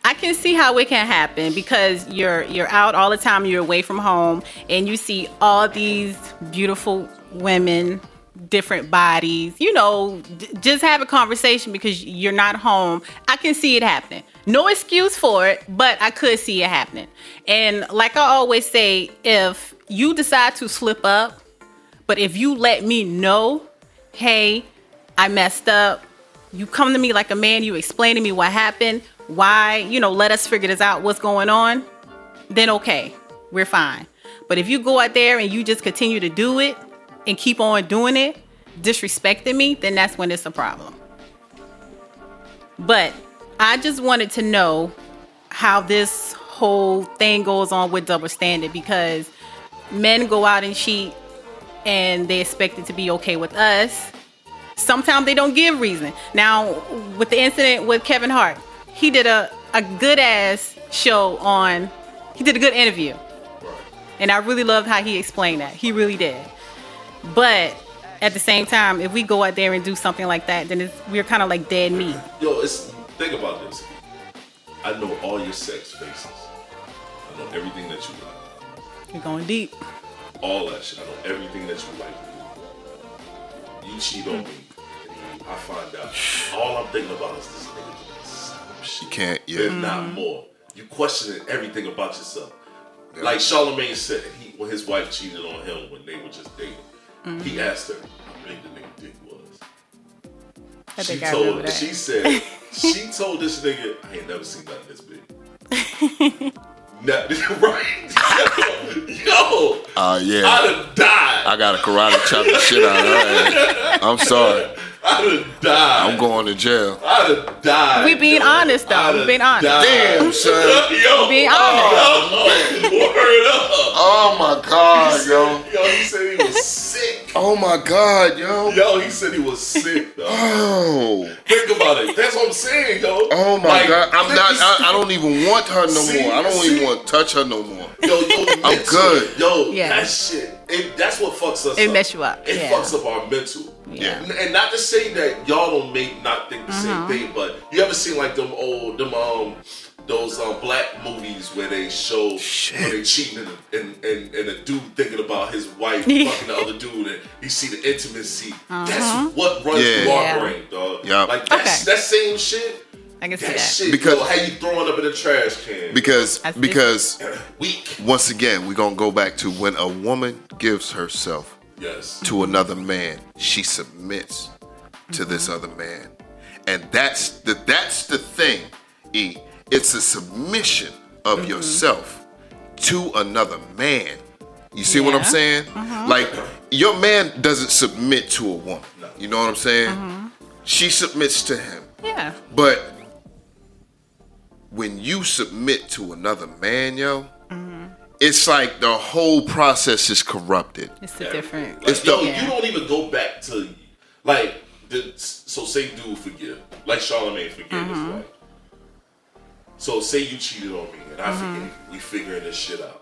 I can see how it can happen because you're you're out all the time, you're away from home, and you see all these beautiful women, different bodies. You know, d- just have a conversation because you're not home. I can see it happening. No excuse for it, but I could see it happening. And like I always say, if you decide to slip up, but if you let me know, hey, I messed up, you come to me like a man, you explain to me what happened, why, you know, let us figure this out, what's going on, then okay, we're fine. But if you go out there and you just continue to do it and keep on doing it, disrespecting me, then that's when it's a problem. But I just wanted to know how this whole thing goes on with double standard because men go out and cheat and they expect it to be okay with us. Sometimes they don't give reason. Now, with the incident with Kevin Hart, he did a, a good ass show on, he did a good interview. And I really loved how he explained that. He really did. But at the same time, if we go out there and do something like that, then it's, we're kind of like dead meat. Yo, it's think about this. I know all your sex faces. I know everything that you like. You're going deep. All that shit. I know everything that you like. you cheat on me, I find out, all I'm thinking about is this nigga doing some shit. You can't. yeah. if not mm-hmm. more. You questioning everything about yourself. Like Charlamagne said, he when his wife cheated on him when they were just dating, he asked her how big the nigga dick was. I She think I told, that. she said, she told this nigga, I ain't never seen nothing this big. Not, right? Yo, Uh, yeah. I'd have died. I got a karate chop the shit out of her. I'm sorry. I'd have died. I'm going to jail. I'd have died. We being yo. honest, though. We have being honest. died. Damn, son. Yo, Being honest. Yo, word up. Oh my god, yo. Yo, he said he was sick. Oh my god, yo. Yo, he said he was sick, though. Oh. Think about it. That's what I'm saying, yo. Oh my Like, god. I'm not I, I don't even want her no See, more. I don't see? even want to touch her no more. Yo, yo, I'm good. Yo, Yeah. that shit. It, that's what fucks us It up. mess you up, It yeah. fucks up our mental. Yeah. And, and not to say that y'all don't make not think the Uh-huh. same thing, but you ever seen like them old them um those um black movies where they show where they cheating and, and, and, and a dude thinking about his wife fucking the other dude and you see the intimacy. That's what runs Yeah. through our Uh-huh. Yeah. brain, dog. Yup. Like that's, Okay. that same shit. I can see That that. shit, Because- yo, how you throwing up in the trash can? Because because weak. once again, we're going to go back to when a woman gives herself Yes. to another man, she submits to this other man. And that's the that's the thing, E. It's a submission of mm-hmm. yourself to another man. You see what I'm Yeah. saying? Mm-hmm. Like your man doesn't submit to a woman. You know what I'm saying? Mm-hmm. She submits to him. Yeah. But when you submit to another man, yo, it's like the whole process is corrupted. It's a different. Like, It's yo, the- you don't even go back to like the, so say dude forgive like Charlamagne forgive his Mm-hmm. wife. So say you cheated on me and I Mm-hmm. forgave you. We figuring this shit out.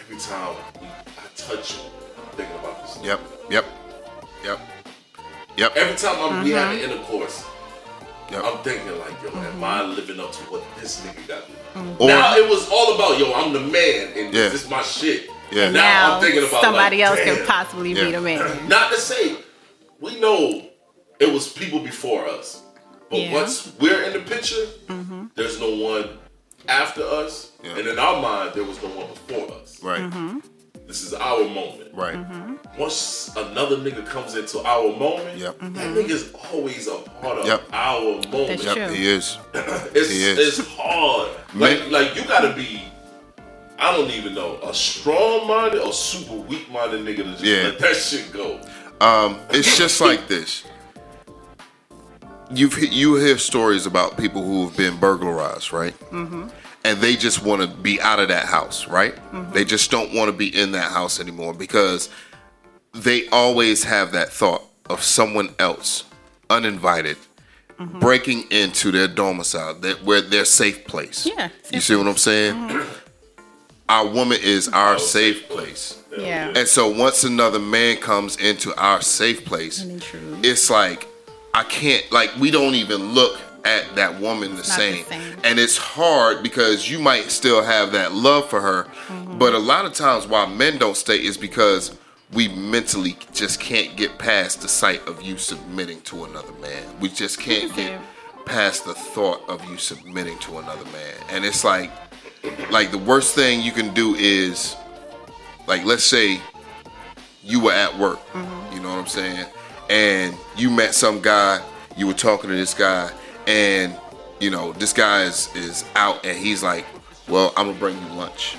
Every time we, I touch you, I'm thinking about this. Yep, yep, yep, yep, Every time I'm we Mm-hmm. having intercourse, yep. I'm thinking like, yo, am I living up to what this nigga got to do? Mm-hmm. Or- now it was all about, yo, I'm the man and Yeah. this is my shit. Yeah. Now, Now, I'm thinking about somebody like, else damn. can possibly Yeah. be the man. Not to say we know it was people before us, but Yeah. once we're in the picture, there's no one after us, Yeah. and in our mind, there was no one before us. Right, Mm-hmm. This is our moment. right. Once another nigga comes into our moment, Yep. that nigga's always a part of Yep. our moment. That's Yep, true. he is. It's He is. it's hard. Like like you gotta be. I don't even know a strong minded or super weak minded nigga to just Yeah. let that shit go. Um, it's just like this. You've you hear stories about people who have been burglarized, right? Mm-hmm. And they just want to be out of that house, right? They just don't want to be in that house anymore because they always have that thought of someone else, uninvited, breaking into their domicile, that where their safe place. Yeah, you see what I'm saying? Our woman is our safe place. Yeah. And so once another man comes into our safe place, it's like I can't like we don't even look at that woman the not the same. same. And it's hard because you might still have that love for her, Mm-hmm. but a lot of times why men don't stay is because we mentally just can't get past the sight of you submitting to another man. We just can't get past the thought of you submitting to another man. And it's like like the worst thing you can do is like let's say you were at work, Mm-hmm. you know what I'm saying? And you met some guy, you were talking to this guy, and you know, this guy is, is out and he's like, Well, I'm gonna bring you lunch.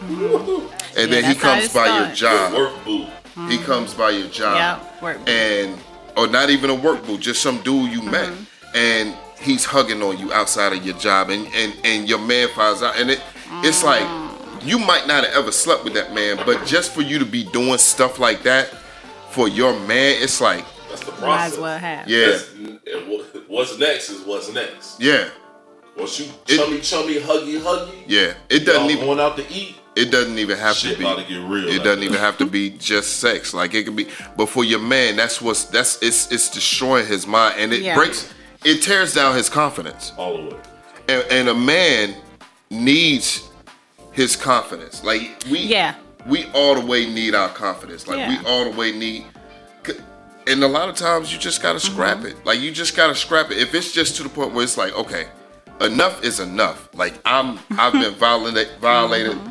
And then he Mm-hmm. that's how comes it by your starts. job. Work boo. He comes by your job. Yeah, work. And or not even a work boo, just some dude you met. Mm-hmm. And he's hugging on you outside of your job and, and, and your man finds out and it it's like Mm. you might not have ever slept with that man, but just for you to be doing stuff like that for your man, it's like, That's the process. Might as well have. yeah, That's- What's next is what's next. yeah, Once you It- chummy, chummy, huggy, huggy, yeah. It doesn't y'all even going out to eat. it doesn't even have Shit to be about to get real It after doesn't even have to be just sex. Like it could be but for your man, that's what's that's it's it's destroying his mind and it Yeah. breaks it tears down his confidence. All the way. And, and a man needs his confidence. Like we Yeah. we all the way need our confidence. Like we all the way need. C- and a lot of times you just gotta scrap Mm-hmm. it. Like you just gotta scrap it. If it's just to the point where it's like, okay, enough is enough. Like I'm, I've been violated, violated. Mm-hmm.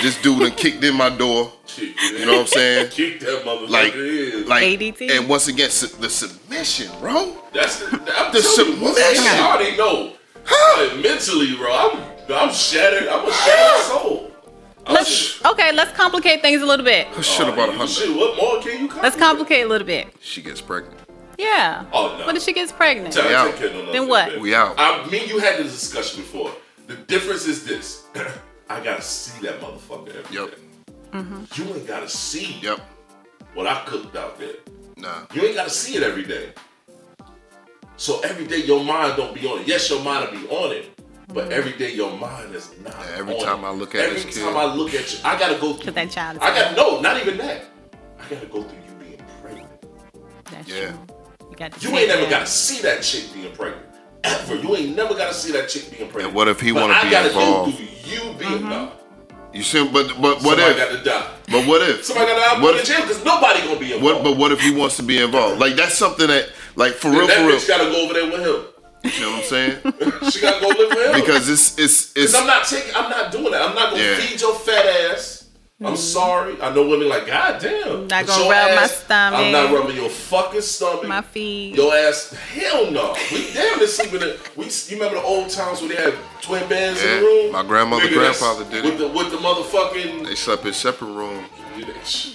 This dude done kicked in my door. You know what I'm saying? Kick that motherfucker Like, in. like, ADT? and once again, su- the submission, bro. That's the, I'm The you, submission. I already know. Like, mentally, bro, I'm I'm shattered. I'm a shattered soul. I'm Let's oh, okay. Let's complicate things a little bit. I should have bought a oh, hundred. Shit, what more can you? Let's complicate a little bit. She gets pregnant. Yeah. Oh, no. What if she gets pregnant? Tell- We out. take care of no Then what? We out. I mean, you had this discussion before. The difference is this: I gotta see that motherfucker every day. Yep. You ain't gotta see Yep. what I cooked out there. Nah. You ain't gotta see it every day. So every day your mind don't be on it. Yes, your mind will be on it, but every day your mind is not. Yeah, every on time it. I look at every this kid- time I look at you, I gotta go through. That child. I got no, not even that. I gotta go through you being pregnant. That's Yeah. true. You got to. You ain't never gotta see that chick being pregnant. Ever. You ain't never gotta see that chick being pregnant. And what if he But wanna I be gotta involved? go through you being Mm-hmm. nah. You see, but but what Somebody if? got to die. But what if? Somebody got to die What in if- jail because nobody gonna be involved. What? But what if he wants to be involved? Like that's something that, like for Then real, that for real. bitch gotta go over there with him. You know what I'm saying? She gotta go live with him. Because it's it's it's. I'm not taking, I'm not doing that. I'm not gonna Yeah. feed your fat ass. I'm mm. sorry. I know women like, God damn. Not but gonna your rub my stomach. I'm not rubbing your fucking stomach. My feet. Your ass, hell no. We damn near sleeping in. We, you remember the old times where they had twin beds in the room? my grandmother, Nigga, grandfather did with it. The, with the motherfucking. they slept in separate rooms.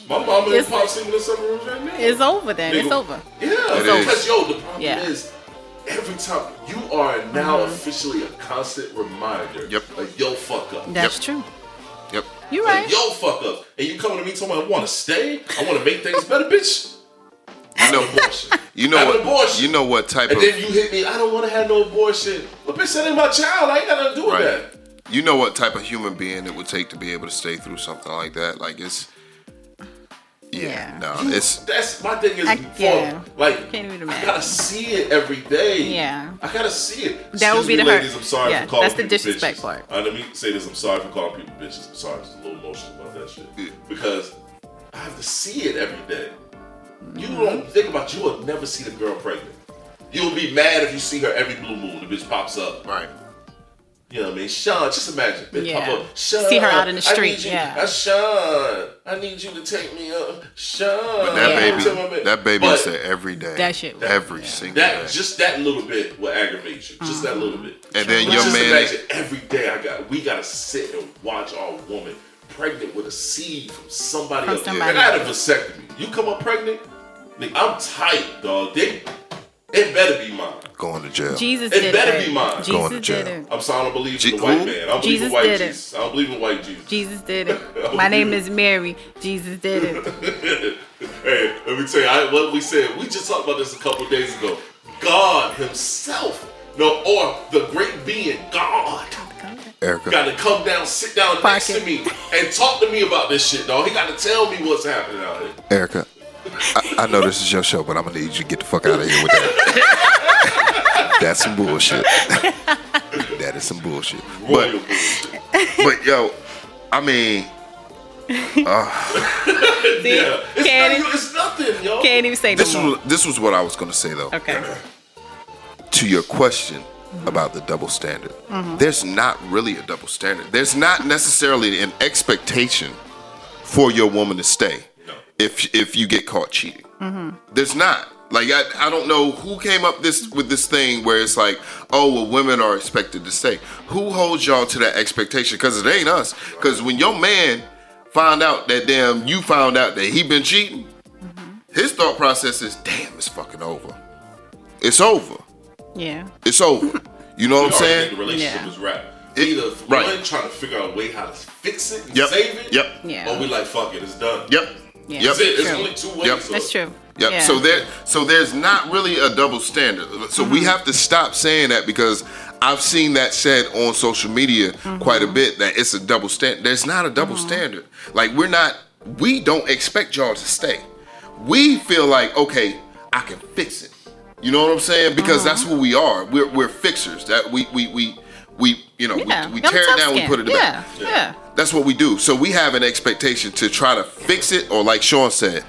My mama and It's- pop sleeping in separate rooms right now. It's over then. It's over. Yeah, It because is. yo, the problem Yeah. is every time you are now Mm-hmm. officially a constant reminder. Yep. Like yo, fuck up. That's Yep. true. Yep. You Like, right. yo, fuck up. And you coming to me talking about I want to stay? I want to make things better, bitch. You know. Abortion. You know what? abortion. You know what type And of. And then you hit me. I don't want to have no abortion. But bitch, that ain't my child. I ain't got nothing to do with Right. that. You know what type of human being it would take to be able to stay through something like that. Like it's. Yeah. Yeah. No. You- It's. that's my thing is I- for, yeah. like Can't even I gotta see it every day. Yeah. I gotta see it. That would be me, the hurt. ladies. I'm sorry Yeah, for calling that's the disrespect bitches. part. I let me say this. I'm sorry for calling people bitches. I'm sorry. I'm a little emotional about that shit because I have to see it every day. You Mm-hmm. don't think about. You will never see the girl pregnant. You'll be mad if you see her every blue moon. The bitch pops up. Right. You know what I mean? Sean, just imagine. Bitch Yeah. pop up. Sean, See her out in the I street, need you- yeah. uh, Sean, I need you to take me up. Sean. But that Yeah. Baby. That baby But is there every day. That shit was- Every yeah. single That day. just that little bit will aggravate you. Just that little bit. And then But your just man- imagine every day I got we gotta sit and watch our woman pregnant with a seed from somebody From else. somebody And I had a vasectomy. You come up pregnant, nigga, I'm tight, dog. They it better be mine. Going to jail. Jesus It did better it. be mine. Going to Jesus jail. did it. I'm sorry, I don't believe Je- in the white man. I don't believe Jesus in white did it. Jesus. I don't believe in white Jesus. Jesus did it. My name is Mary. Jesus did it. hey, let me tell you, I, what we said, we just talked about this a couple days ago. God Himself, no, or the great being, God, Erica. got to come down, sit down Park next it. to me, and talk to me about this shit, dog. He got to tell me what's happening out here. Erica. I, I know this is your show, but I'm gonna need you to get the fuck out of here with that. That's some bullshit. that is some bullshit. But but yo, I mean, uh, See? yeah, it's, Can't, not, it's nothing, yo. can't even say no this more. was this was what I was gonna say though. Okay. To your question about the double standard, mm-hmm. there's not really a double standard. There's not necessarily an expectation for your woman to stay No. if if you get caught cheating. Mm-hmm. There's not. Like I, I don't know who came up this with this thing where it's like, oh well, women are expected to stay. Who holds y'all to that expectation? Because it ain't us. Because when your man found out that damn you found out that he been cheating, mm-hmm. his thought process is, damn, it's fucking over. It's over. Yeah. It's over. You know what I'm We already think saying? The relationship Yeah. was wrapped. Either right. one trying to figure out a way how to fix it and Yep. save it, Yep. Yeah. or we like fuck it, it's done. Yep. Yeah. Yep. That's it. There's True. only two ways. Yep. to That's true. Yep. Yeah. So there, so there's not really a double standard. So we have to stop saying that because I've seen that said on social media quite a bit that it's a double standard. There's not a double standard. Like we're not. We don't expect y'all to stay. We feel like okay, I can fix it. You know what I'm saying? Because that's what we are. We're we're fixers. That we we we we you know Yeah. we, we tear it down, we put it yeah. back. Yeah. That's what we do. So we have an expectation to try to fix it, or like Sean said,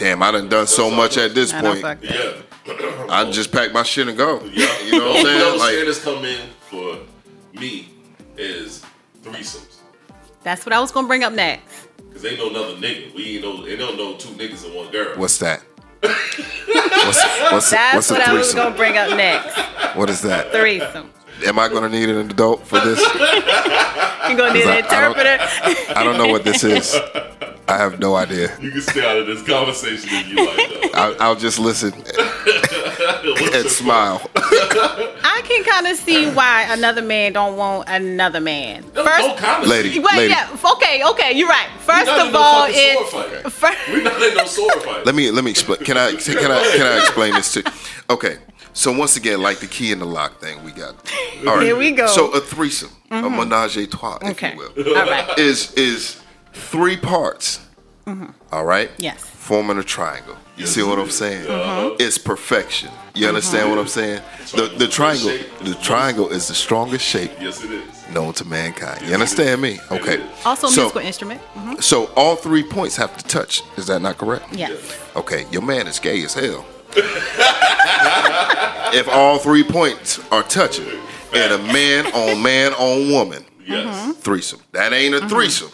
damn, I done done so much at this I point. Yeah. I just pack my shit and go. Yeah. You know what I'm saying? double Like, standards come in for me is threesomes. That's what I was gonna bring up next. Cause ain't no another nigga. We ain't no, ain't no, no two niggas and one girl. what's that? what's what's, That's what's what I was gonna bring up next. What is that? Threesome. Am I gonna need an adult for this? You're gonna need an I- I don't- interpreter. I don't know what this is. I have no idea. You can stay out of this conversation if you like. Though. I'll, I'll just listen and smile. I can kind of see why another man don't want another man. No, First, no comment. Lady. Well, yeah, okay, okay, you're right. First of no all, fucking it. sword We're not in no sword fight. Let me let me explain. Can I can I can I explain this to? Okay. So once again, like the key in the lock thing, we got. All right. Here we go. So a threesome, a menage a trois, if Okay. you will, all right. is is three parts. All right. Yes. Forming a triangle. You see what I'm saying? Uh-huh. It's perfection. You understand what I'm saying? The the triangle the triangle is the strongest shape Yes, it is. known to mankind. You understand me? Okay. Also, a So- musical instrument. Mhm. So all three points have to touch. Is that not correct? Yes. Okay, your man is gay as hell. if all three points are touching, and a man on man on woman Yes. Mm-hmm. threesome, that ain't a mm-hmm. threesome.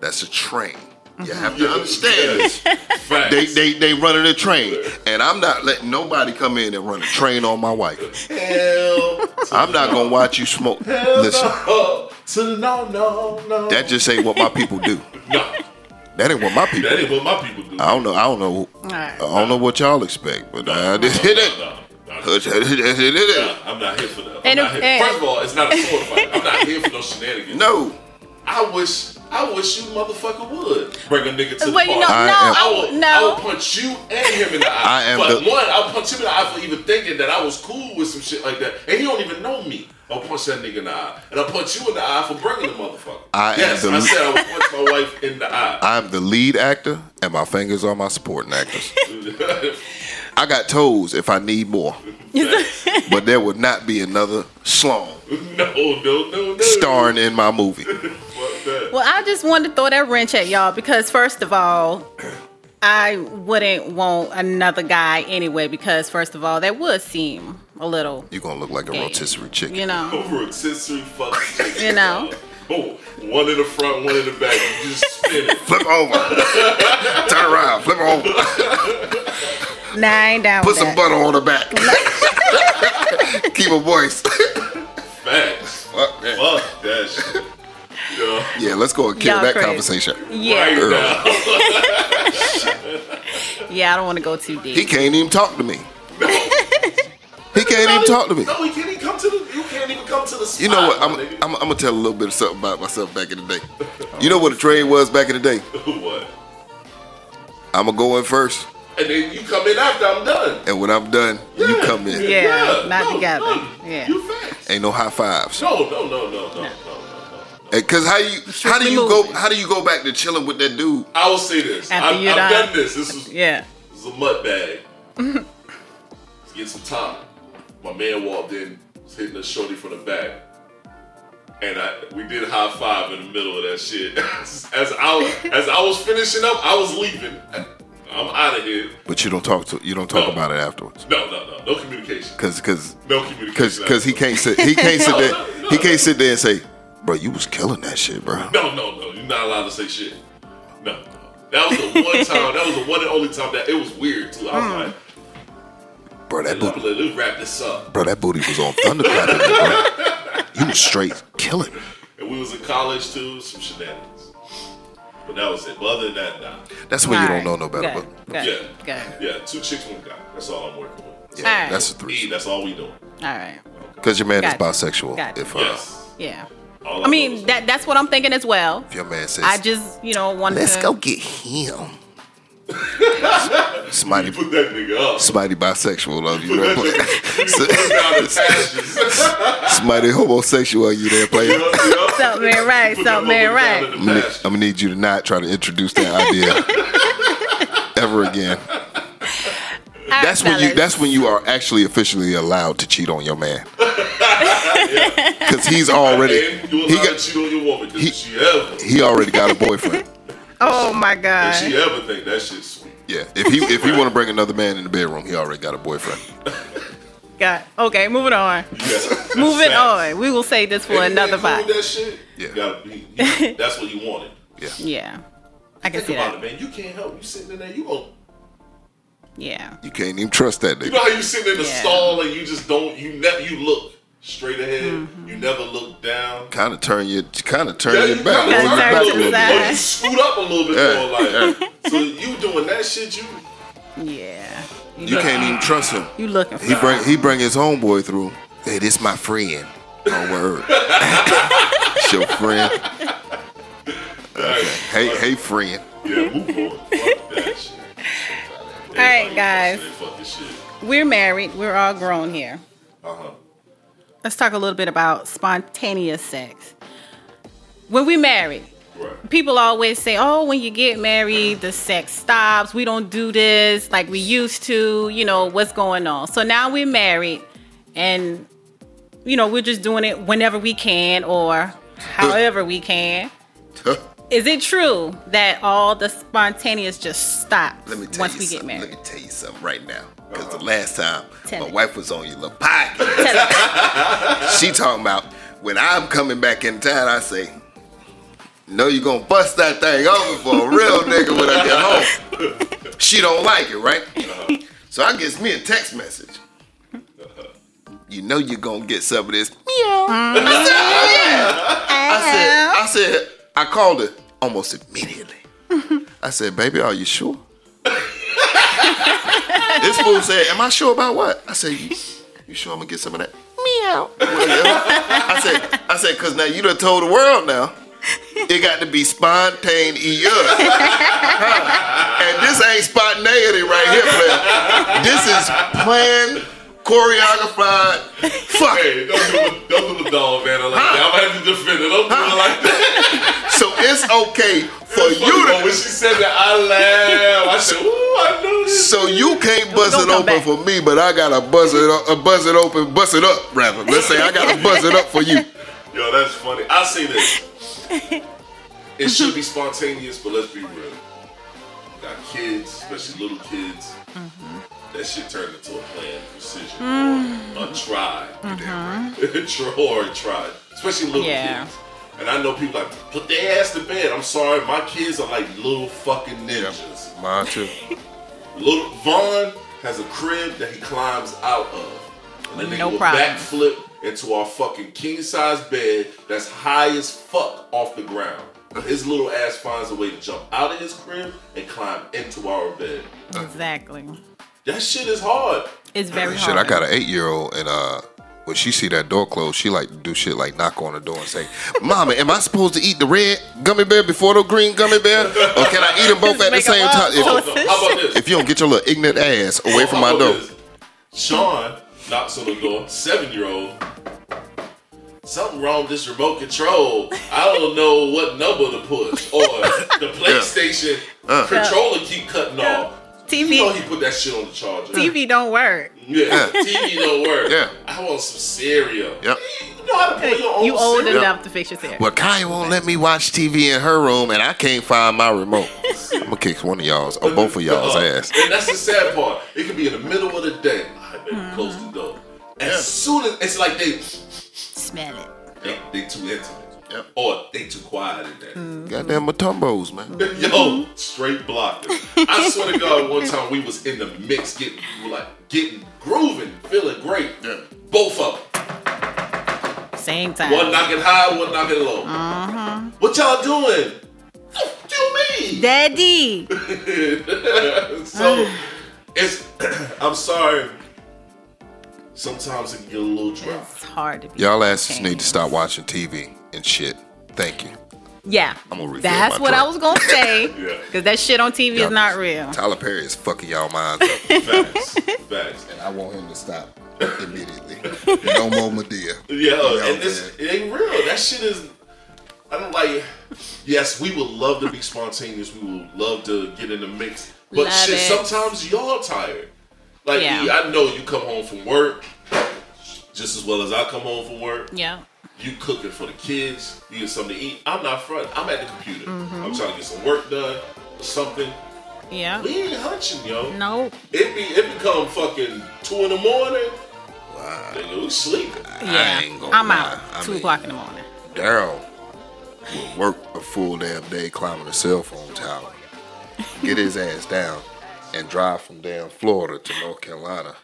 That's a train. You mm-hmm. have to understand this. They, they they running a train, and I'm not letting nobody come in and run a train on my wife. Hell. I'm not gonna watch you smoke. Listen, Oh, to the no, no, no. that just ain't what my people do. no, That ain't what my people. that do. ain't what my people do. I don't know. I don't know. right. I don't know what y'all expect, but I did No, it. no, no, no. No. I'm not here for that. I'm And not here. First of all, it's not a sword fight. I'm not here for no shenanigans. No. I wish, I wish you motherfucker would bring a nigga to the Well, you know, party. I no, am- I I, will, I no. will punch you and him in the eye. I am but the- one, I'll punch him in the eye for even thinking that I was cool with some shit like that, and he don't even know me. I'll punch that nigga in the eye, and I'll punch you in the eye for bringing the motherfucker. I am yes, the- I said I would punch my wife in the eye. I'm the lead actor, and my fingers are my supporting actors. I got toes if I need more, but there would not be another slong no, no, no, no. starring in my movie. Well, I just wanted to throw that wrench at y'all because, first of all, I wouldn't want another guy anyway because, first of all, that would seem a little, You're gonna look like a Yeah. rotisserie chicken. you know. rotisserie fucking You know. Oh, one in the front, one in the back. You just spin it. Flip over, turn around, flip over, Nah, I ain't down put with some that. butter on the back. Keep a voice. Facts. Fuck that. Fuck that shit. Yeah. Yeah, let's go and kill Y'all that crazy. conversation. Yeah, Right Earl. now. yeah, I don't want to go too deep. He can't even talk to me. He can't even talk to me. No, he can't even come to the. You can't even come to the. Spot, You know what? I'm. I'm, I'm gonna tell a little bit of something about myself back in the day. You know what a trade was back in the day? what? I'm gonna go in first, And then you come in after I'm done. and when I'm done, you come in. Yeah, not no, together. No, Yeah. You facts. Ain't no high fives. No, no, no, no, no, no, no, no. Cause how you how do Strictly you go how do you go back to chilling with that dude? I will say this. After I've, you're I've done. done this. This was, Yeah. this was a mud bag. Let's get some time. My man walked in, was hitting a shorty from the back. And I, we did high five in the middle of that shit. As I was, as I was finishing up, I was leaving. I'm out of here. But you don't talk to you don't talk No. about it afterwards. No, no, no, no communication. Cause cause No communication. cause cause he can't sit he can't sit there he can't sit there and say, bro, you was killing that shit, bro. No, no, no. You're not allowed to say shit. No, no. That was the one time. That was the one and only time that it was weird too. I was hmm. like, Bro, that let, booty, let, let's wrap this up. bro, that booty was on thunderclapping, bro. You was straight killing. And we was in college too. Some shenanigans. But that was it. But other than that, nah. That's when you don't know no better. Good. But Good. Yeah. Good. Yeah, two chicks, one guy. That's all I'm working with. yeah, Alright. that's a three. that's all we doing. All right. Because your man Gotcha. is bisexual. Gotcha. If uh, Yes. Yeah. All I mean, that that's what I'm thinking as well. if your man says, I just, you know, wanted let's to. go get him. Somebody, is put that nigga up. somebody bisexual of you. There, player. Put him down the pastures. somebody homosexual you there, player. Yup, yup. Something ain't right. Put that Something ain't right. I'm gonna. I'm gonna need you to not try to introduce that idea ever again. All right, That's when you. That's when you are actually officially allowed to cheat on your man. Because he's already. he allowed to got cheat on your woman. Does he- she ever? he already got a boyfriend. Oh my Does god. she ever think that shit's sweet? Yeah, if he if he want to bring another man in the bedroom, he already got a boyfriend. Got okay. Moving on. Yeah. Moving Facts. on. We will say this for Anything another cool with bite. That shit. Yeah. You gotta be, you- that's what you wanted. Yeah, Yeah. I can Think see about that. it, man. You can't help. You sitting in there. You gon' Yeah. You can't even trust that You nigga. know how you sitting in the Yeah. stall and you just don't. You never. You look straight ahead. Mm-hmm. You never look down. Kind of turn your kind of turn Yeah, your you back, kinda your back a little bit. Or you scoot up a little bit Yeah, more. Like so, you doing that shit. You Yeah. You can't even trust him. You looking for He bring he bring his homeboy through. Hey, this my friend. Oh word. It's your friend. Okay. Hey, hey, friend. yeah. Move on. Fuck that shit. All right, guys. Fuck this shit. We're married. We're all grown here. Uh huh. Let's talk a little bit about spontaneous sex. When we married, Right. people always say, "Oh, when you get married, the sex stops. We don't do this like we used to. You know what's going on." So now we're married, and you know we're just doing it whenever we can or however we can. Is it true that all the spontaneous just stops Let me tell once you we get something. married? Let me tell you something right now. Because the uh-huh. last time Tell my me. wife was on your little podcast, she talking about when I'm coming back in town, I say, no, you gonna bust that thing open for a real nigga when I get home. She don't like it, right? So I gets me a text message. You know you're gonna get some of this. Meow. I said, oh yeah. I said, I said, I called her almost immediately. I said, baby, are you sure? This fool said, am I sure about what? I said, you, you sure I'm gonna get some of that? Meow. I said, I said, cause now you done told the world now. It got to be spontaneous. And this ain't spontaneity right here, player. This is planned, choreographed. Fuck. Hey, don't do, the- don't do the dog, man. Like that. I'm gonna have to defend it. Don't do it like that. So it's okay for Funny, you but to. when she said that, I laughed. I said, "Ooh, I know this." So you can't buzz Don't it open back. for me, but I gotta buzz it up, uh, buzz it open, buzz it up rather. Let's say I gotta buzz it up for you. Yo, that's funny. I say this. It should be spontaneous, but let's be real. Got kids, especially little kids. That shit turned into a planned precision or mm. a try. Try or a try. Especially little Yeah. kids. And I know people like, put their ass to bed. I'm sorry, my kids are like little fucking ninjas. Mine too. Little Vaughn has a crib that he climbs out of. And then they No will problem. backflip into our fucking king size bed that's high as fuck off the ground. His little ass finds a way to jump out of his crib and climb into our bed. Exactly. That shit is hard. It's very Shit, hard. I got an eight year old and uh when she see that door closed, she like to do shit like knock on the door and say, Mama, am I supposed to eat the red gummy bear before the green gummy bear? Or can I eat them both at the same time? Oh, If, choice. how about this? if you don't get your little ignorant ass away from my How about door. this? Sean knocks on the door, seven year old. Something wrong with this remote control. I don't know what number to push. Or the PlayStation Uh. controller keep cutting off. You know TV he put that shit on the charger. TV don't work. Yeah, TV don't work. Yeah. I want some cereal. Yep. You know how to put your own You old cereal. enough to fix your hair. Well, Kaya won't let me watch TV in her room and I can't find my remote. I'm gonna kick one of y'all's or both of y'all's Uh, ass. And that's the sad part. It could be in the middle of the day. I better close the door. As soon as it's like they Smell it. they, they too intimate. Yep. Or they too quiet in there. Mm. Goddamn Mutombos, man. Yo, straight blocked. I swear to God, one time we was in the mix, getting we were like getting grooving, feeling great. Yeah. Both of them. Same time. One knocking high, one knocking low. What y'all doing? Do me. Daddy. so it's I'm sorry. Sometimes it can get a little dry. It's hard to be. Y'all asses need to stop watching TV and shit. Thank you. Yeah. I'm gonna refill That's my what I was gonna say. Yeah. Because that shit on TV Yeah. is not real. Tyler Perry is fucking y'all minds up. Facts. Facts. and I want him to stop immediately. No more Madea. Yeah, Yeah, and this it ain't real. That shit is. I don't like. Yes, we would love to be spontaneous. We would love to get in the mix. But Love shit, it. sometimes y'all tired. Like Yeah. I know you come home from work just as well as I come home from work. Yeah. You cooking for the kids. You get something to eat. I'm not front. I'm at the computer. Mm-hmm. I'm trying to get some work done or something. Yeah. We ain't hunching, yo. No. It be it become fucking two in the morning. Wow. Nigga, we sleeping. Yeah. ain't gonna I'm lie. out. I Two mean- o'clock in the morning. Daryl will work a full damn day climbing a cell phone tower, get his ass down, and drive from damn Florida to North Carolina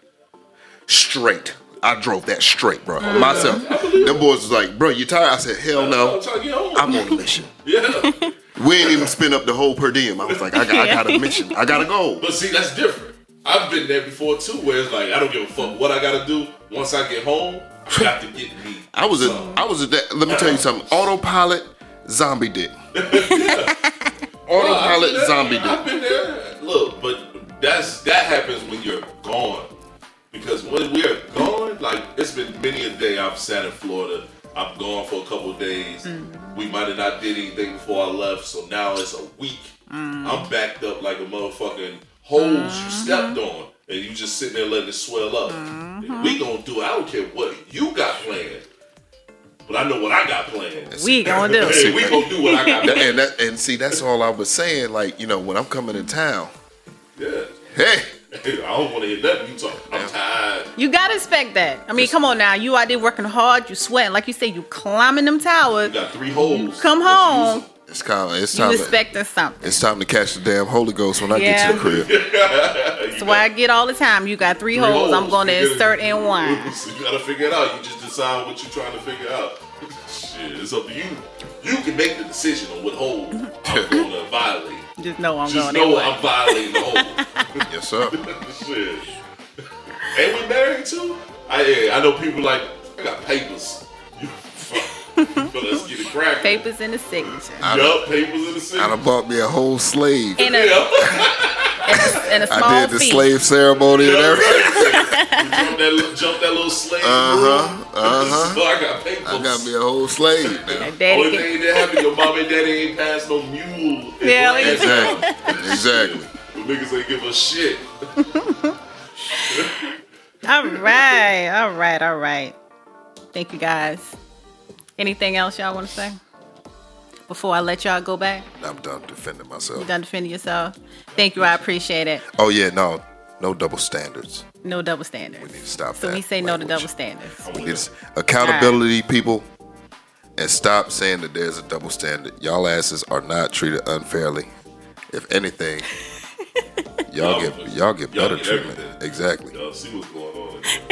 straight. I drove that straight, bro. Myself. Them boys was like, bro, you tired? I said, hell no. trying to get home. I'm on a mission. yeah. We ain't even spend up the whole per diem. I was like, I got, I got a mission. I gotta go. But see, that's different. I've been there before too, where it's like I don't give a fuck what I gotta do. Once I get home, I got to get me. I was a, some. I was a, that. Let me tell you something. Autopilot, zombie dick. Well, I've Autopilot, there. zombie I've been there. Look, but that's that happens when you're gone. Because when we're gone, like it's been many a day I've sat in Florida. I'm gone for a couple of days. Mm. We might have not did anything before I left, so now it's a week. Mm. I'm backed up like a motherfucking hose you mm-hmm. stepped on, and you just sitting there letting it swell up. Mm-hmm. We gonna do. it. I don't care what you got planned, but I know what I got planned. We gonna do. Hey, we gonna do what I got planned. and that, and see, that's all I was saying. Like, you know, when I'm coming to town, Yeah. hey, I don't want to hear nothing you talk. I'm tired. You gotta expect that. I mean, come on now. You out there working hard. You sweating, like you say. You climbing them towers. You got three holes. Come home. it's kind of, it's You time. To, expecting something. it's time to catch the damn Holy Ghost when I Yeah. get to the crib. That's why I get all the time. You got three, Three holes. I'm gonna gotta- insert in one. So you gotta figure it out. You just decide what you're trying to figure out. Shit, it's up to you. You can make the decision on what hole I'm gonna violate. Just know I'm Just going know one. I'm violating the hole. yes, sir. Shit. And we married too? I I know people like I got papers. You fuck. But let's get it cracking. Papers in the signature. Yup, papers in the signature. I city. done bought me a whole slave. And a, Yeah. and a, and a small I did the fee. slave ceremony and everything. Right. You jump that, little- jump that little slave Uh-huh, uh-huh. So I got papers. I got me a whole slave now. Daddy Only thing that happened, your mom and daddy ain't passed no mule. Yeah, like- Exactly. Exactly. The niggas ain't give a shit. All right, all right, all right. Thank you guys. Anything else y'all want to say before I let y'all go back? I'm done defending myself. You done defending yourself? Thank you. I appreciate it. Oh yeah, no, no double standards. No double standards. We need to stop So that we say no to language. double standards. It's accountability, people, and stop saying that there's a double standard. Y'all asses are not treated unfairly. If anything, y'all Y'all- get y'all get y'all better get treatment. everything. Exactly. Y'all see what's going on.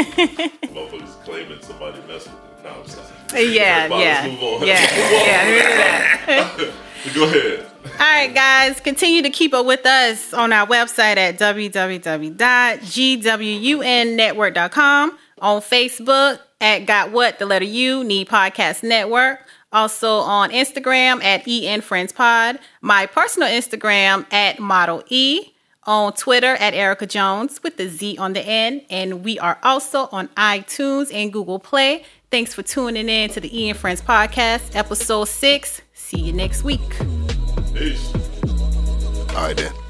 Motherfuckers claiming somebody messed with them. No, I'm sorry. Yeah, Let's yeah, yeah, yeah. Go ahead. All right, guys, continue to keep up with us on our website at www.gwunnetwork.com, on Facebook at Got What, the letter U, Need Podcast Network, also on Instagram at EN Friends Pod, my personal Instagram at Model E, on Twitter at Erica Jones with the Z on the end, and we are also on iTunes and Google Play. Thanks for tuning in to the EN Friends Podcast, episode six. See you next week. Peace. All right then.